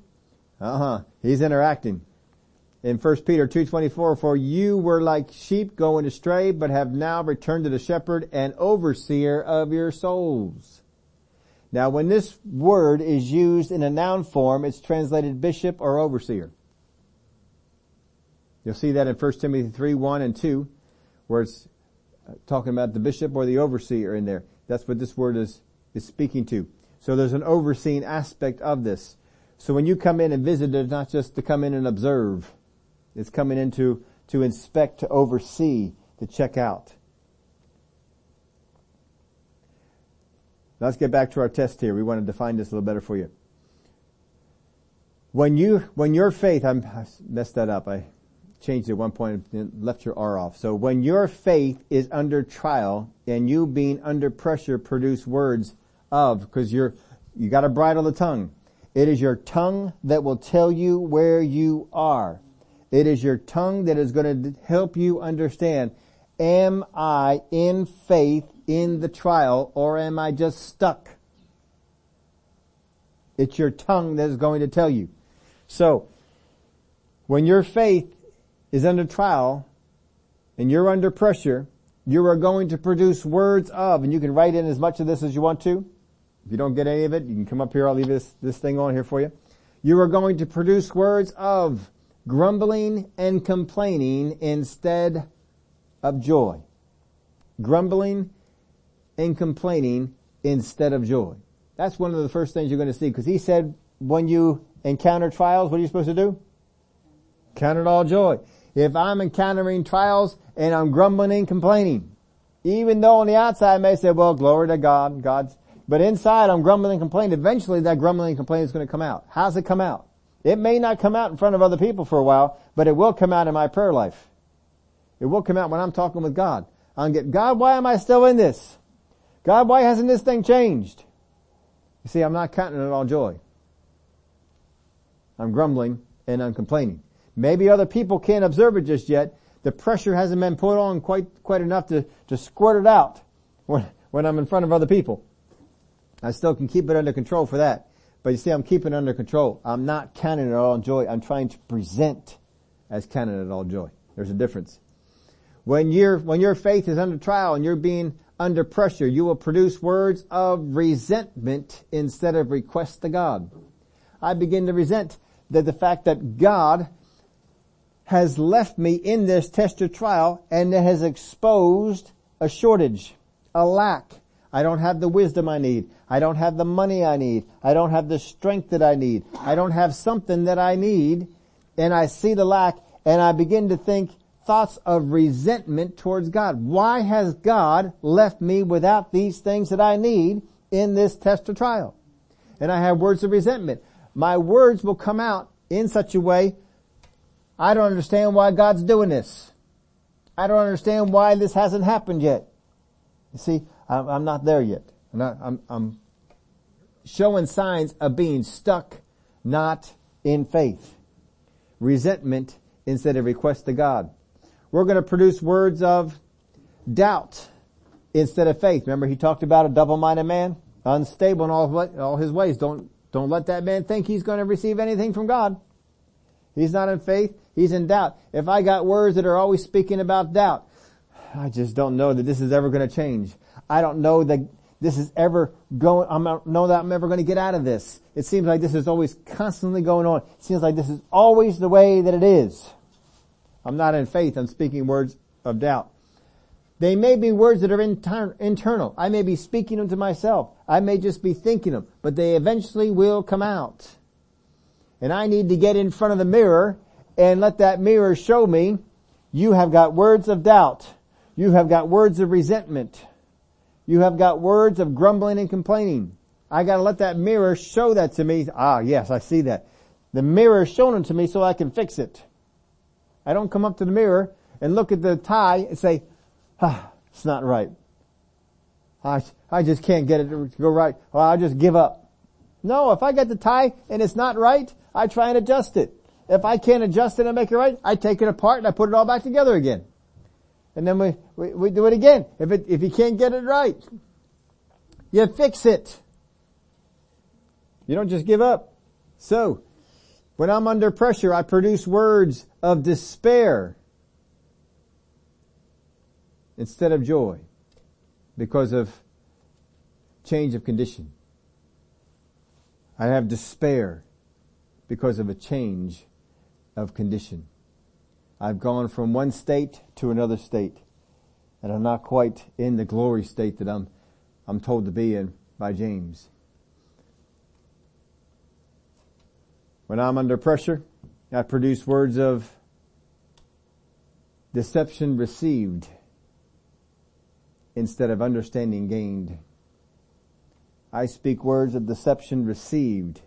Uh-huh. He's interacting. In 1 Peter 2.24, for you were like sheep going astray, but have now returned to the shepherd and overseer of your souls. Now when this word is used in a noun form, it's translated bishop or overseer. You'll see that in 1 Timothy 3, 1 and 2, where it's uh, talking about the bishop or the overseer in there. That's what this word is, is speaking to. So there's an overseeing aspect of this. So when you come in and visit, it's not just to come in and observe. It's coming in to, to inspect, to oversee, to check out. Let's get back to our test here. We want to define this a little better for you. When you, when your faith, I'm, I messed that up. I changed it at one point and left your R off. So when your faith is under trial and you being under pressure produce words of, because you're, you gotta bridle the tongue. It is your tongue that will tell you where you are. It is your tongue that is going to help you understand, am I in faith in the trial or am I just stuck? It's your tongue that is going to tell you. So, when your faith is under trial and you're under pressure, you are going to produce words of, and you can write in as much of this as you want to. If you don't get any of it, you can come up here, I'll leave this, this thing on here for you. You are going to produce words of grumbling and complaining instead of joy. Grumbling and complaining instead of joy. That's one of the first things you're going to see because he said when you encounter trials, what are you supposed to do? Count it all joy. If I'm encountering trials and I'm grumbling and complaining, even though on the outside I may say, well, glory to God, God's, but inside I'm grumbling and complaining, eventually that grumbling and complaining is going to come out. How's it come out? It may not come out in front of other people for a while, but it will come out in my prayer life. It will come out when I'm talking with God. I'm get, God, why am I still in this? God, why hasn't this thing changed? You see, I'm not counting it all joy. I'm grumbling and I'm complaining. Maybe other people can't observe it just yet. The pressure hasn't been put on quite, quite enough to, to squirt it out when, when I'm in front of other people. I still can keep it under control for that. But you see, I'm keeping it under control. I'm not counting it all joy. I'm trying to present as counting it all joy. There's a difference. When your, when your faith is under trial and you're being under pressure, you will produce words of resentment instead of request to God. I begin to resent that the fact that God has left me in this test or trial and has exposed a shortage, a lack, I don't have the wisdom I need. I don't have the money I need. I don't have the strength that I need. I don't have something that I need and I see the lack and I begin to think thoughts of resentment towards God. Why has God left me without these things that I need in this test or trial? And I have words of resentment. My words will come out in such a way, I don't understand why God's doing this. I don't understand why this hasn't happened yet. You see, I'm, not there yet. I'm, not, I'm, I'm showing signs of being stuck, not in faith. Resentment instead of request to God. We're going to produce words of doubt instead of faith. Remember he talked about a double-minded man? Unstable in all, all his ways. Don't, don't let that man think he's going to receive anything from God. He's not in faith. He's in doubt. If I got words that are always speaking about doubt, I just don't know that this is ever going to change. I don't know that this is ever going, I don't know that I'm ever going to get out of this. It seems like this is always constantly going on. It seems like this is always the way that it is. I'm not in faith. I'm speaking words of doubt. They may be words that are inter- internal. I may be speaking them to myself. I may just be thinking them, but they eventually will come out. And I need to get in front of the mirror and let that mirror show me you have got words of doubt. You have got words of resentment. You have got words of grumbling and complaining. I gotta let that mirror show that to me. Ah, yes, I see that. The mirror is showing it to me so I can fix it. I don't come up to the mirror and look at the tie and say, ah, it's not right. I, I just can't get it to go right. Well, I'll just give up. No, if I get the tie and it's not right, I try and adjust it. If I can't adjust it and make it right, I take it apart and I put it all back together again and then we, we, we do it again. If it, if you can't get it right, you fix it. You don't just give up. So, when I'm under pressure, I produce words of despair instead of joy because of change of condition. I have despair because of a change of condition. I've gone from one state to another state and I'm not quite in the glory state that I'm, I'm told to be in by James. When I'm under pressure, I produce words of deception received instead of understanding gained. I speak words of deception received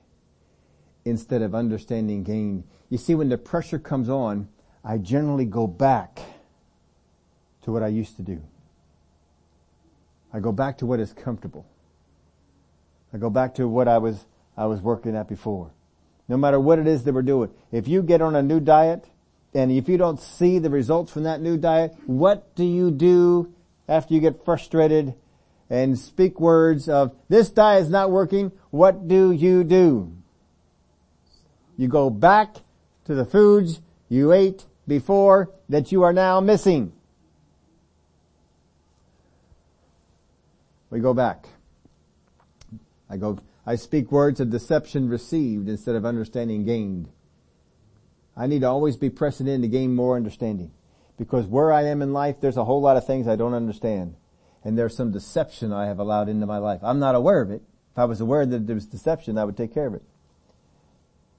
instead of understanding gained. You see, when the pressure comes on, I generally go back to what I used to do. I go back to what is comfortable. I go back to what I was, I was working at before. No matter what it is that we're doing. If you get on a new diet, and if you don't see the results from that new diet, what do you do after you get frustrated and speak words of, this diet is not working, what do you do? You go back to the foods you ate before that you are now missing. We go back. I go, I speak words of deception received instead of understanding gained. I need to always be pressing in to gain more understanding. Because where I am in life, there's a whole lot of things I don't understand. And there's some deception I have allowed into my life. I'm not aware of it. If I was aware that there was deception, I would take care of it.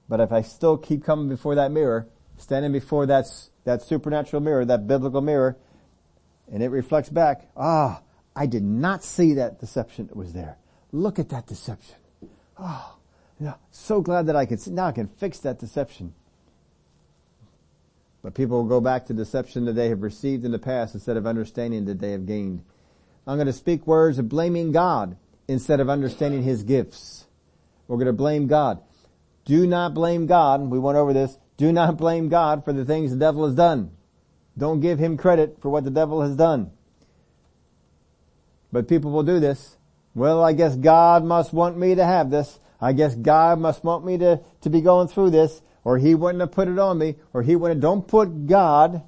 But if I still keep coming before that mirror, standing before that, that supernatural mirror, that biblical mirror, and it reflects back, ah, I did not see that deception that was there. Look at that deception. Oh, yeah, so glad that I can see, now I can fix that deception. But people will go back to deception that they have received in the past instead of understanding that they have gained. I'm going to speak words of blaming God instead of understanding His gifts. We're going to blame God. Do not blame God. We went over this. Do not blame God for the things the devil has done. Don't give him credit for what the devil has done. But people will do this. Well, I guess God must want me to have this. I guess God must want me to, to be going through this, or He wouldn't have put it on me, or He wouldn't, don't put God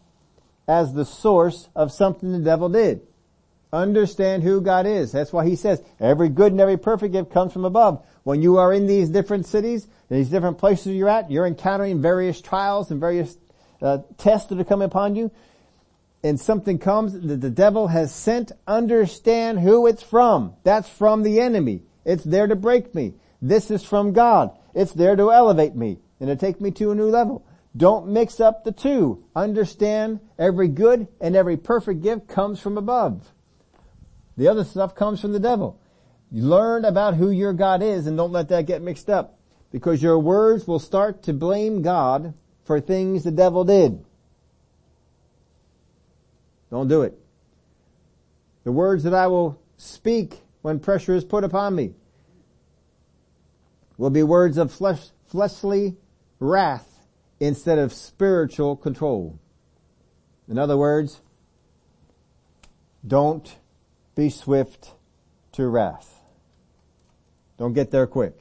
as the source of something the devil did. Understand who God is. That's why He says, every good and every perfect gift comes from above. When you are in these different cities, these different places you're at, you're encountering various trials and various uh, tests that are coming upon you and something comes that the devil has sent, understand who it's from. That's from the enemy. It's there to break me. This is from God. It's there to elevate me and to take me to a new level. Don't mix up the two. Understand every good and every perfect gift comes from above. The other stuff comes from the devil. Learn about who your God is and don't let that get mixed up because your words will start to blame God for things the devil did. Don't do it. The words that I will speak when pressure is put upon me will be words of flesh, fleshly wrath instead of spiritual control. In other words, don't be swift to wrath. Don't get there quick.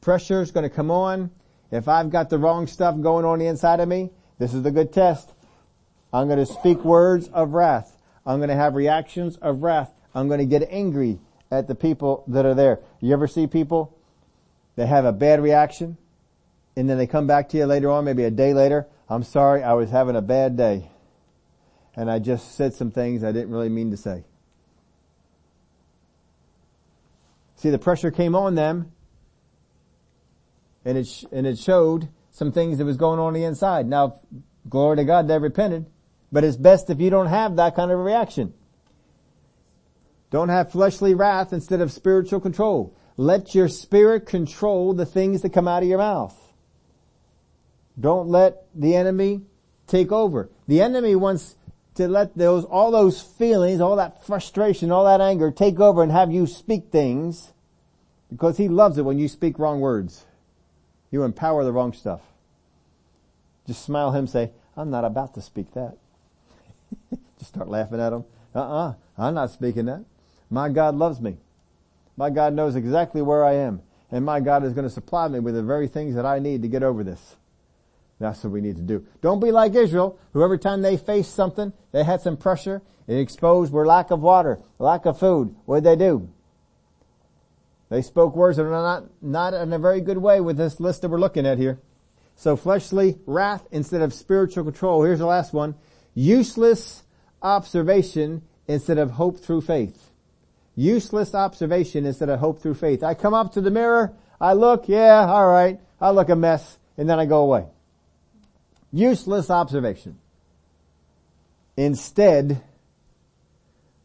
Pressure is going to come on. If I've got the wrong stuff going on the inside of me, this is a good test. I'm going to speak words of wrath. I'm going to have reactions of wrath. I'm going to get angry at the people that are there. You ever see people that have a bad reaction and then they come back to you later on, maybe a day later, I'm sorry, I was having a bad day and I just said some things I didn't really mean to say. See, the pressure came on them and it, sh- and it showed some things that was going on, on the inside. Now, glory to God, they repented. But it's best if you don't have that kind of reaction. Don't have fleshly wrath instead of spiritual control. Let your spirit control the things that come out of your mouth. Don't let the enemy take over. The enemy wants to let those, all those feelings, all that frustration, all that anger take over and have you speak things because he loves it when you speak wrong words. You empower the wrong stuff. Just smile at him say, I'm not about to speak that. Just start laughing at him. Uh-uh. I'm not speaking that. My God loves me. My God knows exactly where I am. And my God is going to supply me with the very things that I need to get over this. That's what we need to do. Don't be like Israel, who every time they faced something, they had some pressure, it exposed were lack of water, lack of food. What did they do? They spoke words that are not, not in a very good way with this list that we're looking at here. So fleshly wrath instead of spiritual control. Here's the last one. Useless observation instead of hope through faith. Useless observation instead of hope through faith. I come up to the mirror, I look, yeah, alright, I look a mess, and then I go away. Useless observation. Instead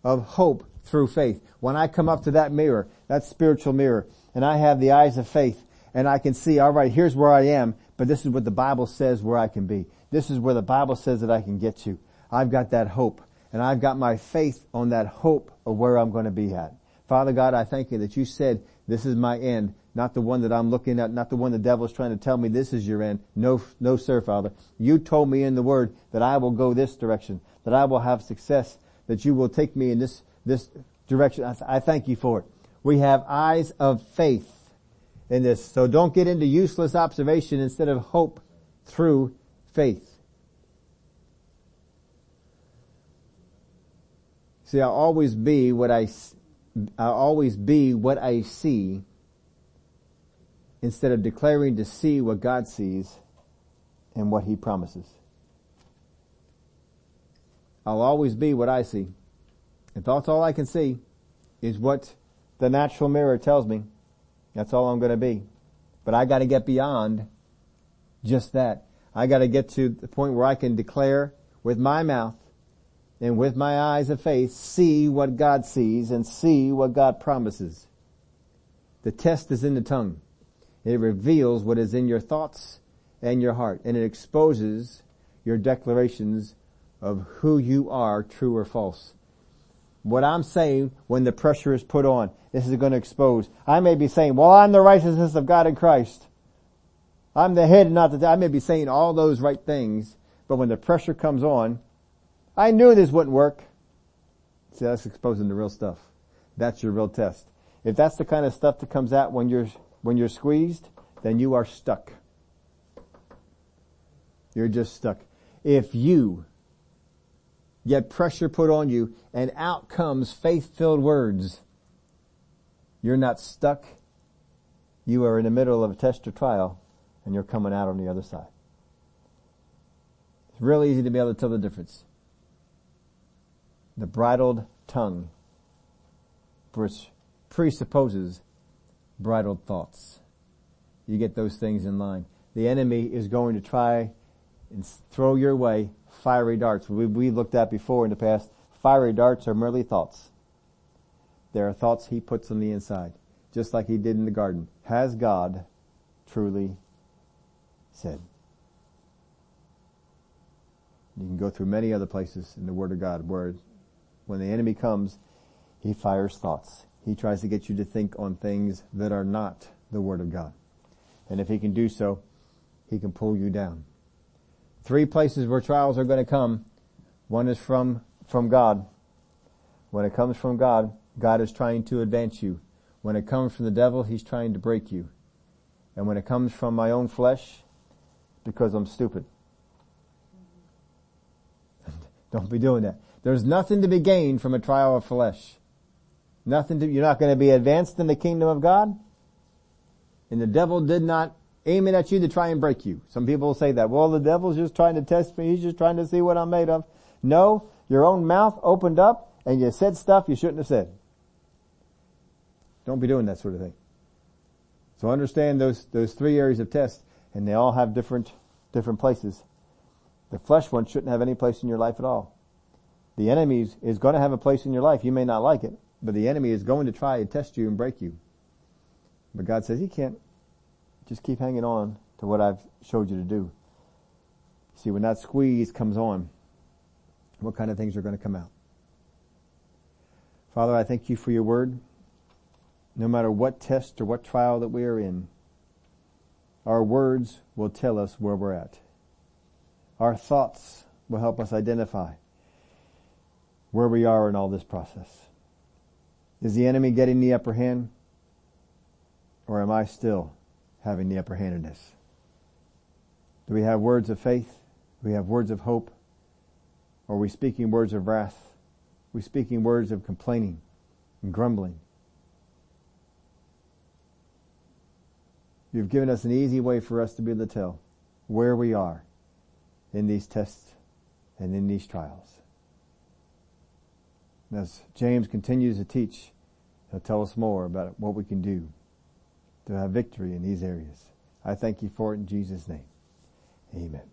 of hope through faith. When I come up to that mirror, that spiritual mirror, and I have the eyes of faith, and I can see, alright, here's where I am, but this is what the Bible says where I can be. This is where the Bible says that I can get to. I've got that hope and I've got my faith on that hope of where I'm going to be at. Father God, I thank you that you said this is my end, not the one that I'm looking at, not the one the devil is trying to tell me this is your end. No, no sir, Father. You told me in the word that I will go this direction, that I will have success, that you will take me in this, this direction. I, I thank you for it. We have eyes of faith in this. So don't get into useless observation instead of hope through faith. See, I'll always be what I, I'll always be what I see instead of declaring to see what God sees and what He promises. I'll always be what I see. If that's all I can see is what the natural mirror tells me, that's all I'm going to be. But I got to get beyond just that. I got to get to the point where I can declare with my mouth and with my eyes of faith see what God sees and see what God promises. The test is in the tongue. It reveals what is in your thoughts and your heart and it exposes your declarations of who you are, true or false. What I'm saying when the pressure is put on, this is going to expose. I may be saying, well, I'm the righteousness of God in Christ. I'm the head not the tail. I may be saying all those right things, but when the pressure comes on, I knew this wouldn't work. See, that's exposing the real stuff. That's your real test. If that's the kind of stuff that comes out when you're, when you're squeezed, then you are stuck. You're just stuck. If you get pressure put on you and out comes faith-filled words, you're not stuck. You are in the middle of a test or trial and you're coming out on the other side. It's real easy to be able to tell the difference the bridled tongue presupposes bridled thoughts. You get those things in line. The enemy is going to try and throw your way fiery darts. We, we looked at before in the past. Fiery darts are merely thoughts. There are thoughts he puts on the inside, just like he did in the garden. Has God truly said? You can go through many other places in the Word of God where when the enemy comes, he fires thoughts. He tries to get you to think on things that are not the Word of God. And if he can do so, he can pull you down. Three places where trials are going to come. One is from, from God. When it comes from God, God is trying to advance you. When it comes from the devil, he's trying to break you. And when it comes from my own flesh, because I'm stupid. Don't be doing that. There's nothing to be gained from a trial of flesh. Nothing to, you're not going to be advanced in the kingdom of God. And the devil did not aim it at you to try and break you. Some people will say that, well, the devil's just trying to test me. He's just trying to see what I'm made of. No, your own mouth opened up and you said stuff you shouldn't have said. Don't be doing that sort of thing. So understand those, those three areas of test and they all have different, different places. The flesh one shouldn't have any place in your life at all. The enemy is going to have a place in your life. You may not like it, but the enemy is going to try and test you and break you. But God says he can't. Just keep hanging on to what I've showed you to do. See, when that squeeze comes on, what kind of things are going to come out? Father, I thank you for your word. No matter what test or what trial that we are in, our words will tell us where we're at. Our thoughts will help us identify where we are in all this process. Is the enemy getting the upper hand? Or am I still having the upper hand in this? Do we have words of faith? Do we have words of hope? Or are we speaking words of wrath? Are we speaking words of complaining and grumbling? You've given us an easy way for us to be able to tell where we are in these tests and in these trials. And as James continues to teach, he'll tell us more about what we can do to have victory in these areas. I thank you for it in Jesus' name. Amen.